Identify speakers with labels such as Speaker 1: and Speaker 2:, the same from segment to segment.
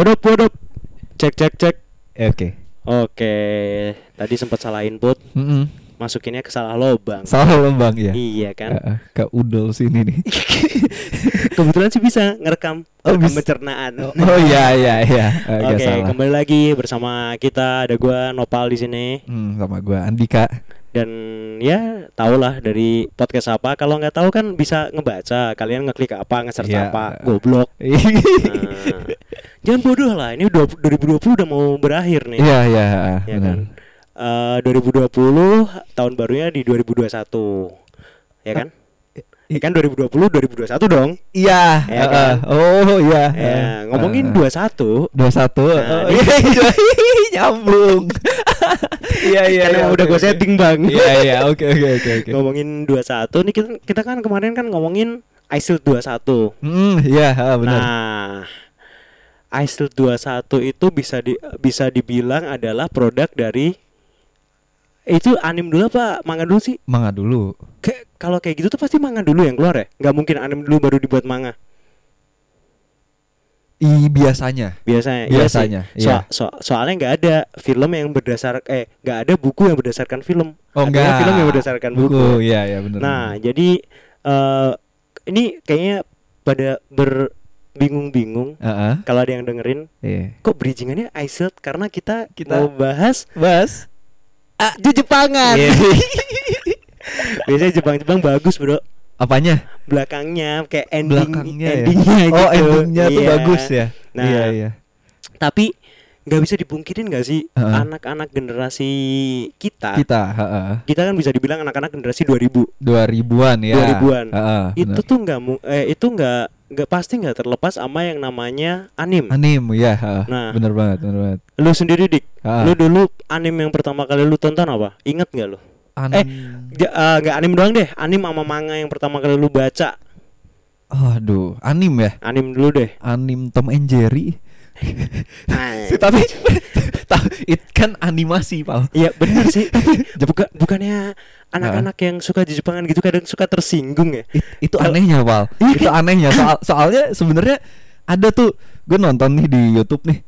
Speaker 1: What up, what up? Cek, cek, cek.
Speaker 2: Eh, Oke.
Speaker 1: Oke, tadi sempat salah input,
Speaker 2: Mm-mm.
Speaker 1: masukinnya ke salah lobang.
Speaker 2: Salah lembang ya.
Speaker 1: Iya kan?
Speaker 2: Heeh, ke udel sini nih.
Speaker 1: Kebetulan sih bisa ngerekam
Speaker 2: Oh,
Speaker 1: rekam pencernaan.
Speaker 2: Oh, oh iya iya iya. Agak
Speaker 1: Oke,
Speaker 2: salah.
Speaker 1: kembali lagi bersama kita ada gua Nopal di sini
Speaker 2: Hmm, sama gua Andika.
Speaker 1: dan ya tau lah dari podcast apa. Kalau nggak tahu kan bisa ngebaca. Kalian ngeklik apa, nge-search
Speaker 2: Iya.
Speaker 1: apa, goblok. Nah, jangan bodoh lah. Ini udah 2020 udah mau berakhir nih.
Speaker 2: Iya iya,
Speaker 1: ya kan. Eh, 2020 tahun barunya di 2021. Ya kan? Ya kan 2020 2021 dong.
Speaker 2: Iya,
Speaker 1: Ya kan?
Speaker 2: Oh iya.
Speaker 1: Ya, ngomongin 21
Speaker 2: dua satu.
Speaker 1: Nah,
Speaker 2: Oh,
Speaker 1: ini-
Speaker 2: iya, iya, nyambung. Iya iya. Iya,
Speaker 1: emang udah
Speaker 2: oke,
Speaker 1: gue setting, Bang.
Speaker 2: Iya iya, oke oke oke oke.
Speaker 1: ngomongin 21 nih kita kita kan kemarin kan ngomongin iShield 21.
Speaker 2: Hmm, iya, ah, benar.
Speaker 1: Nah, iShield 21 itu bisa di bisa dibilang adalah produk dari itu anim dulu apa manga dulu sih?
Speaker 2: Manga dulu.
Speaker 1: Kayak kalau kayak gitu tuh pasti manga dulu yang keluar ya? Nggak mungkin anim dulu baru dibuat manga.
Speaker 2: I biasanya.
Speaker 1: Biasanya. iya
Speaker 2: Biasanya,
Speaker 1: sih. So-
Speaker 2: iya.
Speaker 1: so- soalnya nggak ada film yang berdasar eh nggak ada buku yang berdasarkan film.
Speaker 2: Oh
Speaker 1: Adanya
Speaker 2: enggak.
Speaker 1: film yang berdasarkan buku.
Speaker 2: Iya iya benar.
Speaker 1: Nah, jadi eh ini kayaknya pada berbingung-bingung
Speaker 2: Heeh.
Speaker 1: kalau ada yang dengerin
Speaker 2: Iya.
Speaker 1: kok bridgingannya iShield karena kita
Speaker 2: Kita-
Speaker 1: mau bahas
Speaker 2: Bas.
Speaker 1: ah, Jepangan.
Speaker 2: Iya.
Speaker 1: Biasanya Jepang-Jepang bagus, Bro.
Speaker 2: Apanya?
Speaker 1: Belakangnya kayak ending
Speaker 2: Belakangnya ya?
Speaker 1: endingnya
Speaker 2: Oh,
Speaker 1: gitu.
Speaker 2: endingnya tuh
Speaker 1: Iya.
Speaker 2: bagus ya.
Speaker 1: Nah,
Speaker 2: iya iya.
Speaker 1: Tapi nggak bisa dipungkirin nggak sih anak-anak generasi kita
Speaker 2: Kita, heeh.
Speaker 1: kita kan bisa dibilang anak-anak generasi 2000
Speaker 2: 2000-an ya.
Speaker 1: 2000-an.
Speaker 2: Heeh,
Speaker 1: itu tuh nggak mu- eh itu nggak nggak pasti nggak terlepas sama yang namanya anim
Speaker 2: anim ya, heeh.
Speaker 1: Nah.
Speaker 2: bener banget, bener banget.
Speaker 1: lu sendiri dik
Speaker 2: Ah.
Speaker 1: lu dulu anim yang pertama kali lu tonton apa inget nggak lu
Speaker 2: Anim.
Speaker 1: Eh, eh, nggak anim doang deh anim sama manga yang pertama kali lu baca
Speaker 2: Aduh, anim ya.
Speaker 1: anim dulu deh
Speaker 2: Anim Tom and Jerry.
Speaker 1: Nah,
Speaker 2: Tapi ta- it kan animasi, Pal.
Speaker 1: Iya bener sih. Tapi buka, bukannya anak-anak yang suka di Jepangan gitu kadang suka tersinggung ya?
Speaker 2: It- itu
Speaker 1: Kalau-
Speaker 2: anehnya, Pal.
Speaker 1: Iya
Speaker 2: itu anehnya. Soal soalnya sebenarnya ada tuh gue nonton nih di YouTube nih.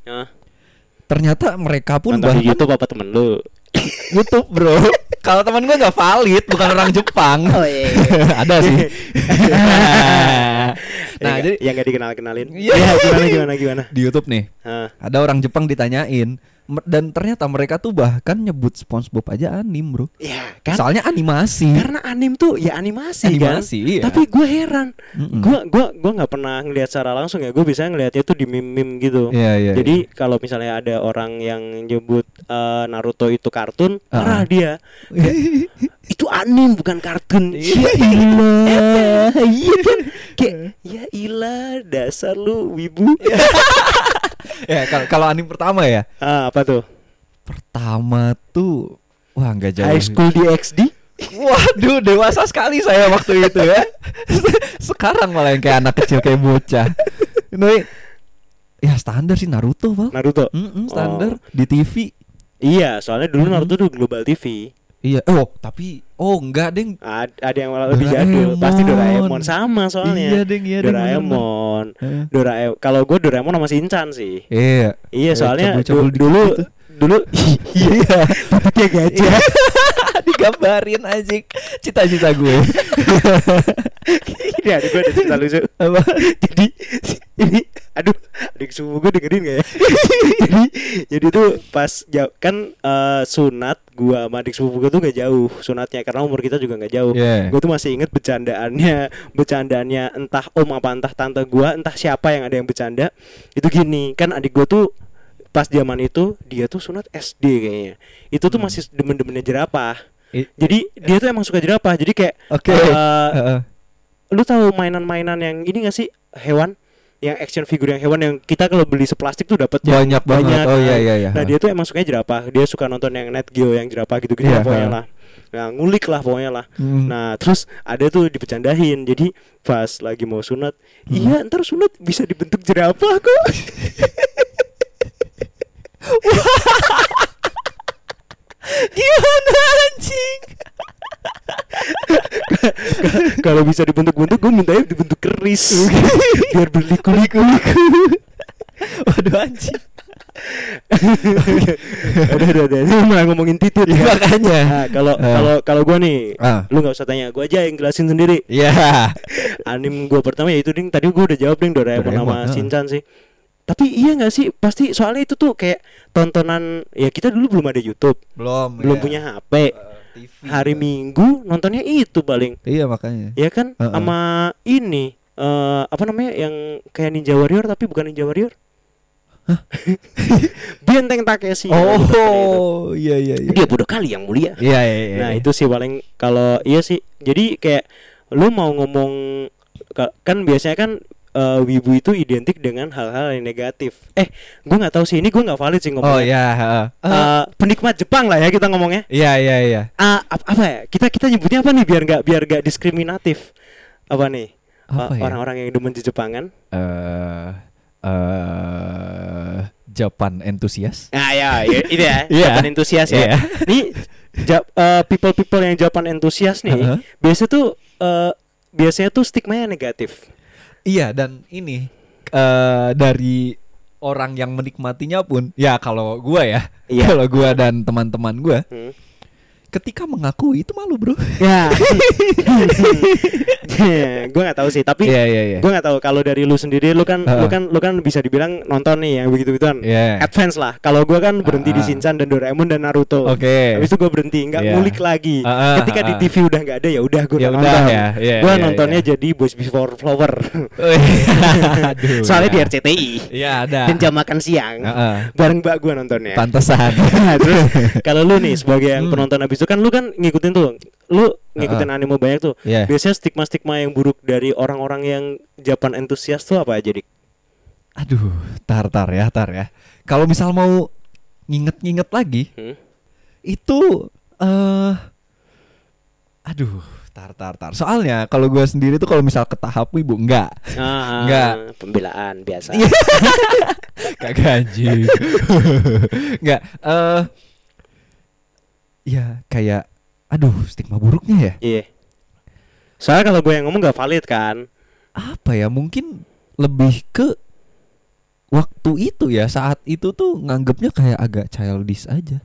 Speaker 2: Ternyata mereka pun
Speaker 1: nonton di
Speaker 2: bahkan
Speaker 1: YouTube apa temen lu
Speaker 2: YouTube, Bro. Kalau teman gue nggak valid, bukan orang Jepang.
Speaker 1: Oh, iya,
Speaker 2: ada sih. nah,
Speaker 1: Ya,
Speaker 2: jadi
Speaker 1: yang gak dikenal kenalin
Speaker 2: Iya.
Speaker 1: ya gimana gimana gimana
Speaker 2: di YouTube nih ada orang Jepang ditanyain dan ternyata mereka tuh bahkan nyebut SpongeBob aja anim, Bro.
Speaker 1: ya kan
Speaker 2: Soalnya animasi.
Speaker 1: karena anim tuh ya animasi,
Speaker 2: Animasi,
Speaker 1: kan
Speaker 2: iya.
Speaker 1: tapi gue heran
Speaker 2: Mm-mm.
Speaker 1: gua gua gua nggak pernah ngelihat secara langsung ya gue bisa ngelihatnya tuh di meme meme gitu
Speaker 2: Iya, iya.
Speaker 1: jadi kalau misalnya ada orang yang nyebut eh, Naruto itu kartun
Speaker 2: Ah.
Speaker 1: marah dia itu anim bukan kartun
Speaker 2: Iya.
Speaker 1: ya ilah iya kan kayak ya ilah dasar lu wibu
Speaker 2: ya kal- kalau anim pertama ya.
Speaker 1: ah, apa tuh
Speaker 2: Pertama tuh wah nggak jauh.
Speaker 1: High School DxD
Speaker 2: Waduh, dewasa sekali saya waktu itu ya. Sekarang malah yang kayak anak kecil kayak bocah. Ini ya standar sih Naruto, Bang.
Speaker 1: Naruto
Speaker 2: Mm-mm, standar
Speaker 1: Oh.
Speaker 2: di TV.
Speaker 1: iya soalnya dulu. Naruto tuh Global TV
Speaker 2: Iya. Oh, tapi oh enggak, Deng.
Speaker 1: Ad- ada yang lebih jadul pasti Doraemon sama soalnya
Speaker 2: Iya, Deng, iya, Deng,
Speaker 1: Doraemon
Speaker 2: Eh.
Speaker 1: Doraemon kalau gue Doraemon sama Shinchan sih
Speaker 2: Iya.
Speaker 1: iya
Speaker 2: Eh,
Speaker 1: soalnya dulu
Speaker 2: gitu.
Speaker 1: dulu
Speaker 2: Iya.
Speaker 1: dia gajah
Speaker 2: Digambarin aja cita-cita gue.
Speaker 1: ini adik gue ada cerita lucu
Speaker 2: Apa?
Speaker 1: jadi ini aduh adik sepupu gue dengerin gak ya jadi jadi tuh pas jauh kan eh, sunat gua sama adik sepupu gue tuh gak jauh sunatnya karena umur kita juga gak jauh
Speaker 2: Iya.
Speaker 1: gue tuh masih inget bercandaannya bercandaannya entah om apa entah tante gua entah siapa yang ada yang bercanda itu gini kan adik gue tuh pas zaman itu dia tuh sunat SD kayaknya itu tuh
Speaker 2: Hmm.
Speaker 1: masih demen-demennya jerapah
Speaker 2: I-
Speaker 1: jadi dia tuh emang suka jerapah jadi kayak
Speaker 2: Oke.
Speaker 1: eh,
Speaker 2: Heeh.
Speaker 1: lu tahu mainan-mainan yang ini gak sih hewan yang action figure yang hewan yang kita kalau beli seplastik tuh dapat yang
Speaker 2: Banyak banget. Oh, iya, iya, iya.
Speaker 1: Nah dia tuh emang sukanya jerapah. Dia suka nonton yang Net Geo yang jerapah gitu-gitu
Speaker 2: Iya,
Speaker 1: lah pokoknya lah. Nah ngulik lah pokoknya lah.
Speaker 2: Hmm.
Speaker 1: Nah terus ada tuh dipecandahin. Jadi pas lagi mau sunat,
Speaker 2: Hmm.
Speaker 1: iya ntar sunat bisa dibentuk jerapah kok.
Speaker 2: Gimana anjing?
Speaker 1: Kalau bisa dibentuk-bentuk gue mintanya dibentuk keris biar berliku-liku.
Speaker 2: Waduh anjing.
Speaker 1: udah udah udah ini malah ngomongin titit
Speaker 2: Ya,
Speaker 1: ya.
Speaker 2: makanya.
Speaker 1: Nah, kalau
Speaker 2: Ah.
Speaker 1: kalau kalau gua nih,
Speaker 2: Ah.
Speaker 1: lu nggak usah tanya, gua aja yang jelasin sendiri.
Speaker 2: Iya.
Speaker 1: Anim gua pertama ya itu ding, tadi gua udah jawab ding Doraemon
Speaker 2: Doraemon,
Speaker 1: sama
Speaker 2: ah.
Speaker 1: Shinchan sih. Tapi iya nggak sih? Pasti soalnya itu tuh kayak tontonan ya kita dulu belum ada YouTube,
Speaker 2: Belum.
Speaker 1: belum
Speaker 2: iya.
Speaker 1: punya HP.
Speaker 2: Eh, TV.
Speaker 1: Hari Minggu nontonnya itu paling.
Speaker 2: Iya makanya.
Speaker 1: Ya kan?
Speaker 2: Heeh.
Speaker 1: Sama ini eh apa namanya yang kayak Ninja Warrior tapi bukan Ninja Warrior. Benteng Takeshi.
Speaker 2: Oh, iya iya iya.
Speaker 1: Dia bodoh kali yang mulia.
Speaker 2: Iya iya iya.
Speaker 1: Nah itu sih paling kalau iya sih. Jadi kayak lu mau ngomong ka- kan biasanya kan eh, wibu itu identik dengan hal-hal yang negatif. Eh, gua nggak tahu sih ini gua nggak valid sih
Speaker 2: Oh
Speaker 1: ngomongnya.
Speaker 2: iya. heeh.
Speaker 1: Eh, penikmat Jepang lah ya kita ngomongnya.
Speaker 2: Iya iya iya.
Speaker 1: Ah, ap- apa ya? Kita kita nyebutnya apa nih biar nggak biar nggak diskriminatif. Apa nih?
Speaker 2: Apa
Speaker 1: Eh,
Speaker 2: ya?
Speaker 1: Orang-orang yang demen di Jepangan.
Speaker 2: Eh eh Japan entusias.
Speaker 1: Nah ya, ya itu ya.
Speaker 2: Iya.
Speaker 1: Japan entusias ya.
Speaker 2: Iya.
Speaker 1: Nih ja- eh, people-people yang Japan entusias nih,
Speaker 2: Heeh.
Speaker 1: biasa tuh eh, biasanya tuh stigmanya negatif.
Speaker 2: Iya dan ini eh dari orang yang menikmatinya pun ya kalau gua ya,
Speaker 1: Iya.
Speaker 2: kalau gua dan teman-teman gua
Speaker 1: Hmm.
Speaker 2: Ketika mengakui itu malu, Bro.
Speaker 1: Ya. gue nggak tahu sih, tapi
Speaker 2: Iya iya iya.
Speaker 1: gue nggak tahu kalau dari lu sendiri, lu kan, lu
Speaker 2: Heeh.
Speaker 1: kan, lu kan bisa dibilang nonton nih yang begitu gituan.
Speaker 2: Iya.
Speaker 1: Advance lah. Kalau gue kan berhenti di
Speaker 2: Ah.
Speaker 1: Shinchan dan Doraemon dan Naruto.
Speaker 2: Oke.
Speaker 1: Habis itu gue berhenti, nggak
Speaker 2: Iya.
Speaker 1: ngulik lagi.
Speaker 2: Ah, ah,
Speaker 1: Ketika di. TV udah nggak ada ya udah gue
Speaker 2: Ya
Speaker 1: nonton.
Speaker 2: ya, iya,
Speaker 1: gue
Speaker 2: iya,
Speaker 1: nontonnya
Speaker 2: iya.
Speaker 1: jadi Boys Before Flower.
Speaker 2: Aduh.
Speaker 1: Soalnya di
Speaker 2: ya.
Speaker 1: RCTI.
Speaker 2: Iya ada.
Speaker 1: Dan jam makan siang.
Speaker 2: Heeh.
Speaker 1: Bareng mbak gue nontonnya.
Speaker 2: Pantesan.
Speaker 1: Terus kalau lu nih sebagai yang
Speaker 2: Hmm.
Speaker 1: penonton habis itu kan lu kan ngikutin tuh lu ngikutin
Speaker 2: Uh-uh.
Speaker 1: anime banyak tuh
Speaker 2: Iya.
Speaker 1: biasanya stigma-stigma yang buruk dari orang-orang yang Japan entusias tuh apa aja dik
Speaker 2: Aduh, tar tar ya, tar ya. Kalau misal mau nginget-nginget lagi,
Speaker 1: Hmm?
Speaker 2: itu eh aduh, tar tar tar. Soalnya kalau gua sendiri tuh kalau misal ke tahap ibu enggak.
Speaker 1: ah,
Speaker 2: Enggak.
Speaker 1: pembelaan biasa.
Speaker 2: Kagak anjing. enggak. Eh ya kayak aduh, stigma buruknya ya.
Speaker 1: iya soalnya kalau gue yang ngomong gak valid kan
Speaker 2: Apa ya? Mungkin lebih ke waktu itu ya, saat itu tuh nganggapnya kayak agak childish aja.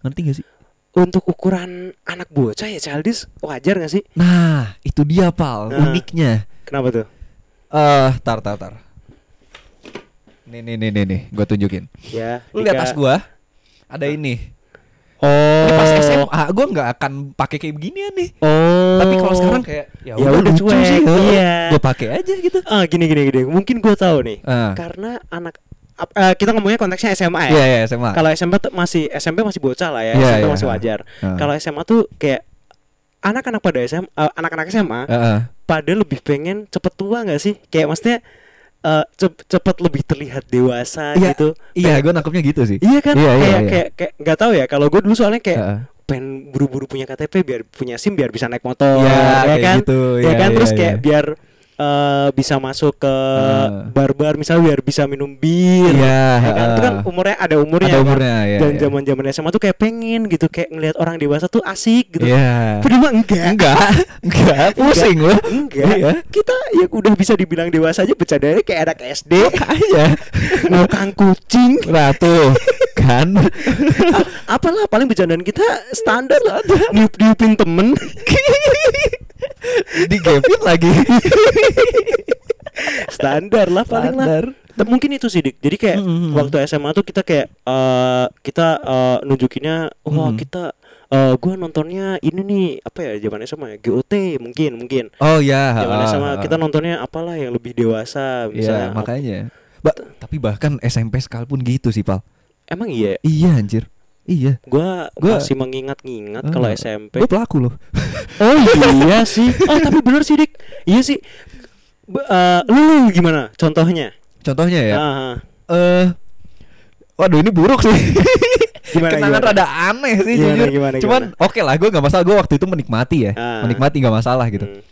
Speaker 2: Ngerti gak sih?
Speaker 1: untuk ukuran anak bocah ya childish wajar gak sih
Speaker 2: Nah, itu dia pal,
Speaker 1: Nah.
Speaker 2: uniknya.
Speaker 1: kenapa tuh
Speaker 2: Eh, tar tar tar. Nih nih nih nih nih, gua tunjukin.
Speaker 1: ya
Speaker 2: Lu lihat tas gua. Ada ini.
Speaker 1: Oh
Speaker 2: pas SMA gua nggak akan pakai kayak beginian nih.
Speaker 1: oh
Speaker 2: Tapi kalau sekarang kayak ya,
Speaker 1: Ya udah cuek,
Speaker 2: sih, ya.
Speaker 1: iya.
Speaker 2: Gua pakai aja gitu.
Speaker 1: ah gini gini gini mungkin gue tahu nih
Speaker 2: Ah.
Speaker 1: karena anak eh, kita ngomongnya konteksnya SMA ya
Speaker 2: Iya iya SMA.
Speaker 1: Kalau SMP tuh masih SMP masih bocah lah ya,
Speaker 2: Iya,
Speaker 1: SMP
Speaker 2: iya.
Speaker 1: masih wajar.
Speaker 2: Ah.
Speaker 1: Kalau SMA tuh kayak anak-anak pada SMA, eh, anak-anak SMA
Speaker 2: Heeh.
Speaker 1: pada lebih pengen cepet tua nggak sih? Kayak maksudnya eh, cep- cepet lebih terlihat dewasa
Speaker 2: Iya,
Speaker 1: gitu.
Speaker 2: Iya, gua nangkepnya gitu sih.
Speaker 1: Iya kan?
Speaker 2: Iya, iya,
Speaker 1: kayak
Speaker 2: iya.
Speaker 1: kayak kayak nggak tahu ya. Kalau gue dulu soalnya kayak
Speaker 2: Heeh.
Speaker 1: pengen buru-buru punya KTP biar punya SIM biar bisa naik motor,
Speaker 2: Iya,
Speaker 1: ya
Speaker 2: kayak
Speaker 1: kan?
Speaker 2: gitu.
Speaker 1: Ya
Speaker 2: Iya,
Speaker 1: kan?
Speaker 2: iya,
Speaker 1: Terus
Speaker 2: iya.
Speaker 1: kayak biar eh, bisa masuk ke
Speaker 2: Heeh.
Speaker 1: bar-bar misalnya biar bisa minum bir.
Speaker 2: Iya,
Speaker 1: ya kan? Itu kan
Speaker 2: heeh.
Speaker 1: umurnya ada umurnya.
Speaker 2: Ada
Speaker 1: kan?
Speaker 2: umurnya, iya,
Speaker 1: Dan
Speaker 2: iya.
Speaker 1: zaman-zaman SMA tuh kayak pengen gitu kayak ngelihat orang dewasa tuh asik gitu.
Speaker 2: Iya.
Speaker 1: Padahal enggak.
Speaker 2: Enggak, enggak, pusing lu.
Speaker 1: Enggak.
Speaker 2: Iya.
Speaker 1: Kita ya udah bisa dibilang dewasa aja bercandanya kayak anak SD.
Speaker 2: Makanya.
Speaker 1: Ngokang kucing.
Speaker 2: Ratu kan
Speaker 1: Apalah paling bercandaan kita standar lah. Niup-niupin temen.
Speaker 2: digepin lagi.
Speaker 1: standar lah paling
Speaker 2: Standar.
Speaker 1: lah. Tapi mungkin itu sih dik. Jadi kayak
Speaker 2: Mm-mm.
Speaker 1: waktu SMA tuh kita kayak eh, kita eh, nunjukinnya, wah
Speaker 2: Mm.
Speaker 1: kita eh gua nontonnya ini nih apa ya zaman SMA ya GOT mungkin mungkin.
Speaker 2: Oh ya.
Speaker 1: Zaman
Speaker 2: ah,
Speaker 1: SMA
Speaker 2: ah.
Speaker 1: kita nontonnya apalah yang lebih dewasa
Speaker 2: Iya,
Speaker 1: misalnya.
Speaker 2: makanya. Ba tapi bahkan SMP sekalipun gitu sih, Pal.
Speaker 1: Emang iya.
Speaker 2: Iya, anjir. Iya.
Speaker 1: Gua,
Speaker 2: Gua-
Speaker 1: masih mengingat-ingat kalau
Speaker 2: Ah,
Speaker 1: SMP.
Speaker 2: Gue pelaku loh.
Speaker 1: Oh iya sih. Oh tapi bener sih dik. Iya sih. Be- eh, lu, gimana? Contohnya?
Speaker 2: Contohnya ya.
Speaker 1: Ah, ah.
Speaker 2: Eh Waduh ini buruk sih.
Speaker 1: Gimana,
Speaker 2: Kenangan
Speaker 1: gimana?
Speaker 2: rada aneh sih
Speaker 1: Gimana,
Speaker 2: jujur.
Speaker 1: gimana,
Speaker 2: Cuman
Speaker 1: gimana?
Speaker 2: oke lah gue nggak masalah gue waktu itu menikmati ya.
Speaker 1: Ah.
Speaker 2: Menikmati nggak masalah gitu.
Speaker 1: Hmm.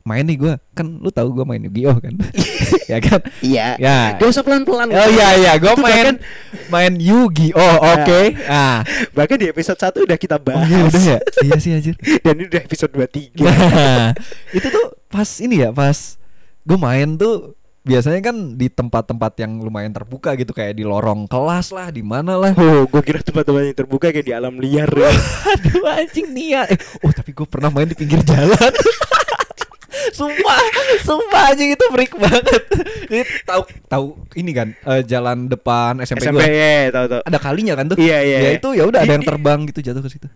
Speaker 2: Main nih gue kan lu tahu gue main Yu-Gi-Oh kan. ya kan?
Speaker 1: Iya.
Speaker 2: Ya.
Speaker 1: Gak usah pelan-pelan.
Speaker 2: Oh iya iya gue main
Speaker 1: bahkan,
Speaker 2: main Yu-Gi-Oh oke. Ah.
Speaker 1: bahkan di episode 1 udah kita
Speaker 2: Oh
Speaker 1: bahas.
Speaker 2: iya udah ya. Iya sih anjir.
Speaker 1: Dan ini udah episode 23.
Speaker 2: Nah, itu tuh pas ini ya pas gue main tuh biasanya kan di tempat-tempat yang lumayan terbuka gitu kayak di lorong kelas lah, di mana lah.
Speaker 1: Oh, gue kira tempat-tempat yang terbuka kayak di alam liar. ya.
Speaker 2: Aduh anjing niat. Eh, oh tapi gue pernah main di pinggir jalan. Sumpah, sumpah anjing itu freak banget. Tahu tahu ini kan eh, jalan depan SMP,
Speaker 1: SMP
Speaker 2: gua.
Speaker 1: ya, tahu tahu.
Speaker 2: Ada kalinya kan tuh?
Speaker 1: Iya, iya,
Speaker 2: Ya
Speaker 1: iya.
Speaker 2: itu ya udah ada yang terbang gitu jatuh ke situ.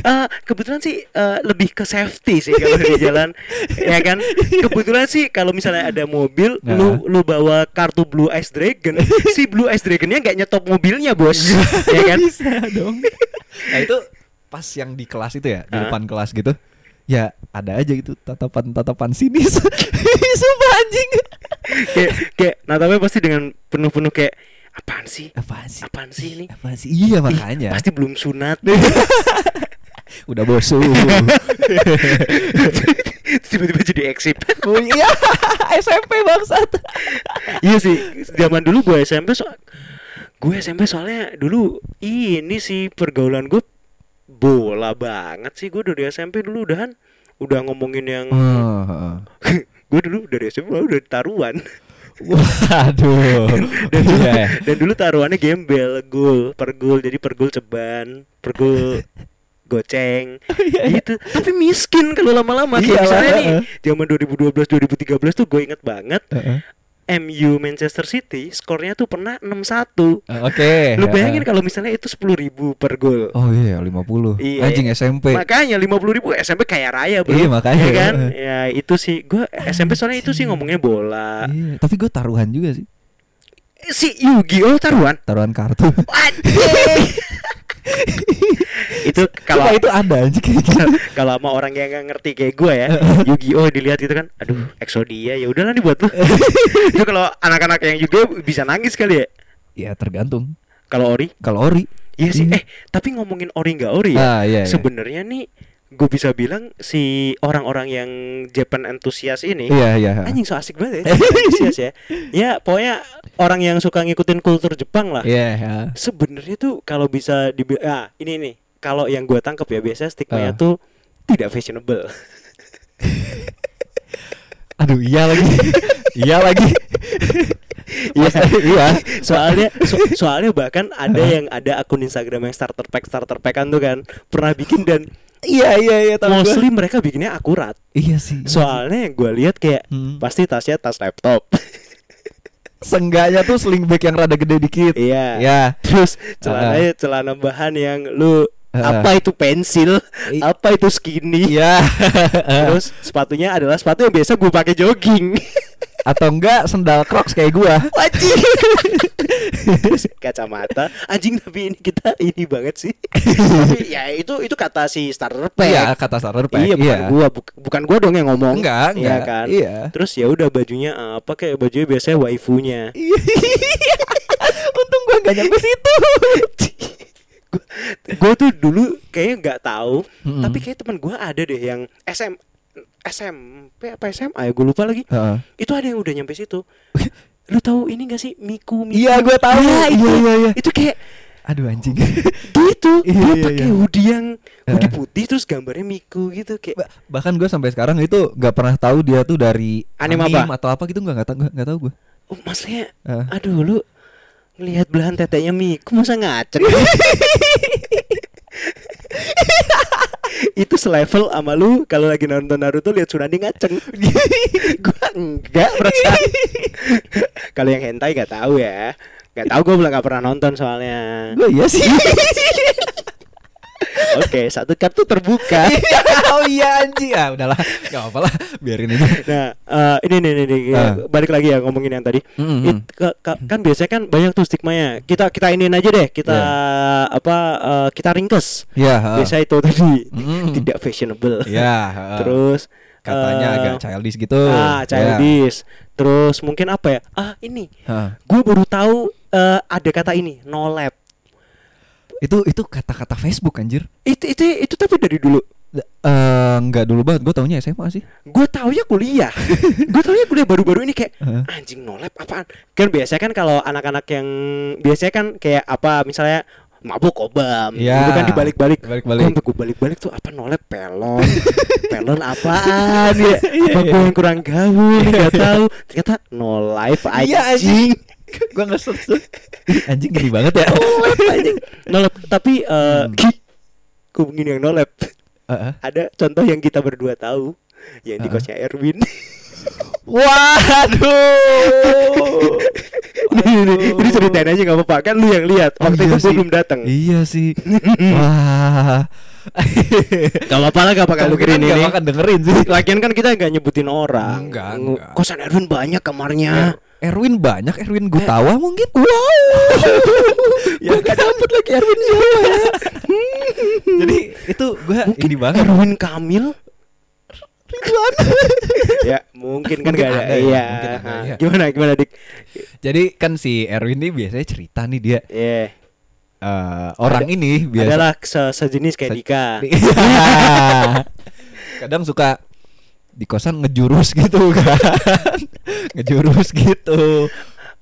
Speaker 1: Ah, kebetulan sih eh, lebih ke safety sih kalau di jalan ya kan kebetulan sih kalau misalnya ada mobil
Speaker 2: Nah.
Speaker 1: lu lu bawa kartu Blue Ice Dragon si Blue Ice Dragonnya nggak nyetop mobilnya bos ya kan
Speaker 2: Bisa dong. nah itu pas yang di kelas itu ya, di depan kelas gitu. Ya ada aja gitu tatapan-tatapan sinis. Sumpah anjing.
Speaker 1: kayak kayak natapnya pasti dengan penuh-penuh kayak apaan sih
Speaker 2: Apaan sih?
Speaker 1: apaan sih ini
Speaker 2: Apaan sih? Iya
Speaker 1: Ih,
Speaker 2: makanya.
Speaker 1: pasti belum sunat
Speaker 2: Udah bosu.
Speaker 1: tiba-tiba jadi eksip
Speaker 2: oh iya, SMP bangsat.
Speaker 1: iya sih zaman dulu gue SMP so gue SMP soalnya dulu ini sih pergaulan gue bola banget sih gue dari SMP dulu udahan. Udah ngomongin yang
Speaker 2: Oh,
Speaker 1: gue dulu dari SMP udah taruhan.
Speaker 2: Waduh.
Speaker 1: dan dulu,
Speaker 2: Iya, ya.
Speaker 1: dan dulu taruhannya gembel gol per gol jadi per gol ceban per gol goceng gitu. Tapi miskin kalau lama-lama.
Speaker 2: Iya
Speaker 1: kayak misalnya nih zaman 2012 2013 tuh gue inget banget
Speaker 2: Heeh.
Speaker 1: MU Manchester City skornya tuh pernah 6-1
Speaker 2: Ah, Oke.
Speaker 1: Lu bayangin
Speaker 2: Heeh.
Speaker 1: kalau misalnya itu 10 ribu per gol.
Speaker 2: Oh iya 50
Speaker 1: Iya.
Speaker 2: Anjing SMP
Speaker 1: Makanya 50 ribu SMP kaya raya bro.
Speaker 2: Iya, makanya.
Speaker 1: Ya kan? Ya itu sih. Gue SMP soalnya itu sih ngomongnya bola.
Speaker 2: Iya, Tapi gue taruhan juga sih.
Speaker 1: Eh, Si Yu-Gi-Oh taruhan?
Speaker 2: Taruhan kartu.
Speaker 1: Anjing Itu kalau
Speaker 2: itu ada gitu
Speaker 1: kalau sama orang yang nggak ngerti kayak gue ya Yu-Gi-Oh! dilihat gitu kan Aduh Exodia ya udahlah nih buat lu. Itu kalau anak-anak yang Yu-Gi-Oh! bisa nangis kali ya.
Speaker 2: Ya tergantung.
Speaker 1: Kalau Ori?
Speaker 2: Kalau ori.
Speaker 1: Iya sih
Speaker 2: Iya.
Speaker 1: Eh tapi ngomongin Ori nggak Ori ya
Speaker 2: Ah, iya, iya.
Speaker 1: Sebenarnya nih gue bisa bilang si orang-orang yang Japan enthusiast ini
Speaker 2: Iya iya
Speaker 1: anjing so asik banget ya Japan enthusiast ya. Ya pokoknya orang yang suka ngikutin kultur Jepang lah.
Speaker 2: Iya ya.
Speaker 1: sebenarnya tuh kalau bisa dibilang ah ini nih kalau yang gue tangkap ya biasanya stigmanya
Speaker 2: Ah.
Speaker 1: tuh tidak fashionable.
Speaker 2: Aduh iya lagi. Iya lagi.
Speaker 1: Iya,
Speaker 2: Iya.
Speaker 1: soalnya so- soalnya bahkan ada yang ada akun Instagram yang starter pack starter packan tuh kan pernah bikin dan
Speaker 2: Iya iya iya tahu gua.
Speaker 1: mostly mereka bikinnya akurat.
Speaker 2: Iya sih.
Speaker 1: Soalnya yang gue lihat kayak
Speaker 2: Hmm.
Speaker 1: pasti tasnya tas laptop.
Speaker 2: Senggaknya tuh sling bag yang rada gede dikit.
Speaker 1: Iya.
Speaker 2: Ya
Speaker 1: terus celananya celana bahan yang lu apa itu pensil
Speaker 2: I-
Speaker 1: apa itu skinny.
Speaker 2: Iya.
Speaker 1: Terus sepatunya adalah sepatu yang biasa gue pakai jogging
Speaker 2: Atau enggak sendal crocs kayak gua.
Speaker 1: Wajib terus kacamata. Anjing tapi ini kita ini banget sih. Tapi ya itu itu kata si starter pack.
Speaker 2: Iya kata starter pack
Speaker 1: iya bukan gua buk- bukan gua dong yang ngomong.
Speaker 2: Enggak,
Speaker 1: iya
Speaker 2: enggak.
Speaker 1: kan?
Speaker 2: Iya.
Speaker 1: terus ya udah bajunya apa kayak bajunya biasanya waifunya.
Speaker 2: Iya. Untung gua gak nyampe situ.
Speaker 1: Gue tuh dulu kayaknya nggak tahu
Speaker 2: Mm-mm.
Speaker 1: tapi kayak teman gue ada deh yang SM SMP apa SMA ya gue lupa lagi
Speaker 2: Heeh.
Speaker 1: itu ada yang udah nyampe situ lu tahu ini gak sih Miku Miku
Speaker 2: Iya, gua tahu.
Speaker 1: Ya, itu,
Speaker 2: Iya, iya, iya.
Speaker 1: itu kayak
Speaker 2: Aduh anjing
Speaker 1: gitu
Speaker 2: Iya,
Speaker 1: dia
Speaker 2: iya,
Speaker 1: pakai
Speaker 2: iya.
Speaker 1: hoodie yang hoodie putih terus gambarnya Miku gitu kayak
Speaker 2: Ba- Bahkan gue sampai sekarang itu gak pernah tahu dia tuh dari
Speaker 1: Anime apa?
Speaker 2: atau apa gitu nggak nggak tahu nggak tahu gue.
Speaker 1: oh, maksudnya
Speaker 2: Heeh.
Speaker 1: aduh lu ngelihat belahan tetenya Miku masa ngaceng itu selevel sama lu kalau lagi nonton Naruto lihat Tsunade ngaceng. Gua enggak perasaan kalau yang hentai nggak tahu ya. Nggak tahu gua belum nggak pernah nonton soalnya.
Speaker 2: Gue iya sih.
Speaker 1: oke satu kartu terbuka
Speaker 2: oh iya anjing ah udahlah nggak apa lah biarin aja.
Speaker 1: nah eh, ini nih nih, nih,
Speaker 2: Ah.
Speaker 1: balik lagi ya ngomongin yang tadi
Speaker 2: Mm-mm.
Speaker 1: It- ka- ka- kan biasanya kan banyak tuh stigmanya kita kita iniin aja deh kita apa eh, kita ringkes
Speaker 2: Ya. ha.
Speaker 1: biasa itu tadi
Speaker 2: Mm.
Speaker 1: tidak fashionable
Speaker 2: Ya. ha.
Speaker 1: terus
Speaker 2: katanya
Speaker 1: eh,
Speaker 2: agak childish gitu.
Speaker 1: ah childish terus mungkin apa ya ah ini.
Speaker 2: Ha.
Speaker 1: gue baru tahu eh, ada kata ini no lab
Speaker 2: Itu itu kata-kata Facebook anjir.
Speaker 1: itu itu itu tapi dari dulu.
Speaker 2: Nggak dulu banget. Gue taunya SMA sih.
Speaker 1: gue tau ya kuliah. Gue tau ya kuliah baru-baru ini kayak
Speaker 2: Heeh.
Speaker 1: anjing no lab apaan? Kan biasanya kan kalau anak-anak yang biasanya kan kayak apa misalnya mabuk obam.
Speaker 2: Iya.
Speaker 1: itu kan dibalik-balik.
Speaker 2: Balik-balik.
Speaker 1: Gue balik-balik tuh apa nolep pelon. Pelon apaan ya?
Speaker 2: Iya,
Speaker 1: apa gue yang kurang gaul? Nggak tahu. Ternyata no life
Speaker 2: Iya,
Speaker 1: anjing
Speaker 2: Gua nggak search tuh. Ih, Anjing gini banget ya.
Speaker 1: nolep anjing nolep tapi eh
Speaker 2: Hmm.
Speaker 1: gue yang nolep ada contoh yang kita berdua tahu yang di kosnya Erwin
Speaker 2: Waduh.
Speaker 1: ini, ini, ini ceritain aja nggak apa-apa kan lu yang lihat
Speaker 2: Oh,
Speaker 1: waktu
Speaker 2: iya
Speaker 1: itu gue
Speaker 2: sih.
Speaker 1: belum datang
Speaker 2: Iya sih. Wah.
Speaker 1: Gak apa-apa lah gak bakal lu
Speaker 2: Kemungkinan
Speaker 1: kirim
Speaker 2: nggak
Speaker 1: ini
Speaker 2: bakal dengerin sih.
Speaker 1: Lagian kan kita nggak nyebutin orang
Speaker 2: Enggak, enggak.
Speaker 1: Kosan Erwin banyak kamarnya
Speaker 2: Erwin banyak, Erwin. Gutawa mungkin.
Speaker 1: Wow. Ya gak dapet lagi Erwin siapa ya.
Speaker 2: Jadi itu gua
Speaker 1: Mungkin
Speaker 2: ini banget.
Speaker 1: Erwin Kamil?
Speaker 2: Ridwan.
Speaker 1: Ya mungkin kan
Speaker 2: Mungkin
Speaker 1: gak ada,
Speaker 2: ada ya,
Speaker 1: Iya.
Speaker 2: mungkin ada,
Speaker 1: Ah,
Speaker 2: iya.
Speaker 1: Gimana gimana dik?
Speaker 2: Jadi kan si Erwin ini biasanya cerita nih dia.
Speaker 1: Iya.
Speaker 2: Eh, orang ini biasa
Speaker 1: Adalah se- sejenis kayak
Speaker 2: Se-
Speaker 1: Dika.
Speaker 2: Kadang suka di kosan ngejurus gitu kan? Ngejurus gitu.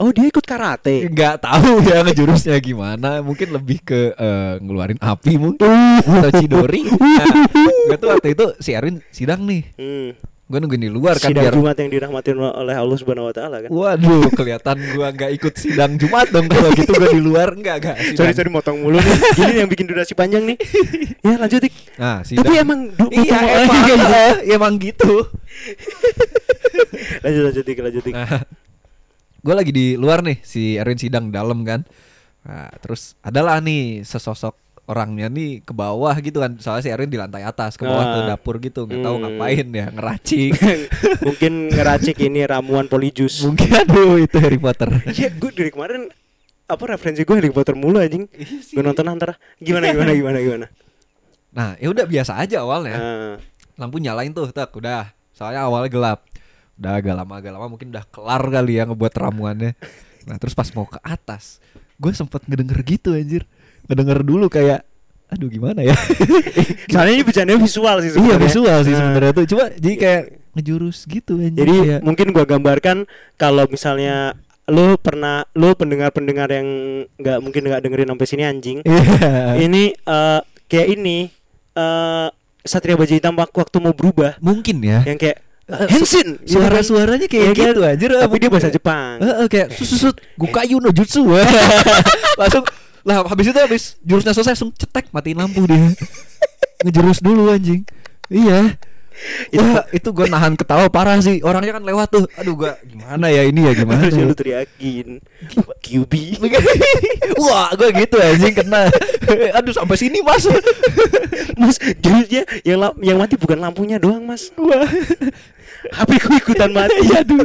Speaker 1: Oh dia ikut karate?
Speaker 2: Nggak tahu ya ngejurusnya gimana. Mungkin lebih ke eh, ngeluarin api mungkin. Atau cidori nah, nggak tuh waktu itu si Erwin sidang nih.
Speaker 1: Hmm.
Speaker 2: Gue nungguin di luar kan
Speaker 1: Sidang
Speaker 2: biar
Speaker 1: Jumat yang dirahmatin oleh Allah Subhanahu Wa Taala kan?
Speaker 2: Waduh kelihatan gua nggak ikut sidang Jumat dong. Kalau gitu gue di luar nggak nggak sidang.
Speaker 1: Sorry sorry motong mulu nih. Gini yang bikin durasi panjang nih. Ya lanjut dik.
Speaker 2: Nah sidang.
Speaker 1: Tapi emang
Speaker 2: iya emang.
Speaker 1: Iya,
Speaker 2: eh, emang gitu.
Speaker 1: Lanjut lanjut dik lanjut dik.
Speaker 2: Nah, gue lagi di luar nih si Erwin sidang dalam kan. Nah, terus adalah nih sesosok orangnya nih ke bawah gitu kan. Soalnya si Erwin di lantai atas ke bawah ke
Speaker 1: Ah.
Speaker 2: dapur gitu, nggak tahu
Speaker 1: Hmm.
Speaker 2: ngapain ya ngeracik.
Speaker 1: Mungkin ngeracik ini ramuan polijus
Speaker 2: Mungkin aduh itu Harry Potter.
Speaker 1: Ya gue dari kemarin apa referensi gue Harry Potter mulu anjing.
Speaker 2: Iya
Speaker 1: Gue nonton antara gimana gimana gimana gimana.
Speaker 2: Nah, ya udah biasa aja awalnya.
Speaker 1: Nah,
Speaker 2: Lampu nyalain tuh, tak udah. Soalnya awalnya gelap. Udah agak lama agak lama mungkin udah kelar kali ya ngebuat ramuannya. Nah, terus pas mau ke atas, gue sempet ngedenger gitu anjir. Ngedenger dulu kayak aduh gimana ya?
Speaker 1: soalnya ini bercanda visual sih
Speaker 2: Iya
Speaker 1: sebenarnya.
Speaker 2: visual sih
Speaker 1: Nah,
Speaker 2: sebenarnya tuh. Cuma jadi kayak ngejurus gitu anjir.
Speaker 1: Jadi
Speaker 2: kayak,
Speaker 1: mungkin gua gambarkan kalau misalnya lu pernah lu pendengar-pendengar yang nggak mungkin nggak dengerin sampai sini anjing.
Speaker 2: Iya.
Speaker 1: Ini eh, kayak ini eh Satria Baja Hitam wak- waktu mau berubah
Speaker 2: mungkin ya.
Speaker 1: yang kayak
Speaker 2: Eh,
Speaker 1: Henshin gitu kan.
Speaker 2: Suara-suaranya kayak
Speaker 1: Iya kan?
Speaker 2: gitu anjir.
Speaker 1: Tapi dia bahasa
Speaker 2: Mungkin-
Speaker 1: Jepang.
Speaker 2: Heeh, kayak susut gukayu no jutsu. langsung lah habis itu habis jurusnya selesai langsung cetek matiin lampu dia. Ngejurus dulu anjing. Iya. Wah, itu gue nahan ketawa parah sih. Orangnya kan lewat tuh. Aduh, gua gimana ya ini ya gimana?
Speaker 1: Harusnya
Speaker 2: ya?
Speaker 1: lu teriakin QB
Speaker 2: Wah, gue gitu anjing kena. Aduh, sampai sini mas.
Speaker 1: Mas jurusnya yang yang mati bukan lampunya doang mas
Speaker 2: Wah.
Speaker 1: HP ku ikutan mati aduh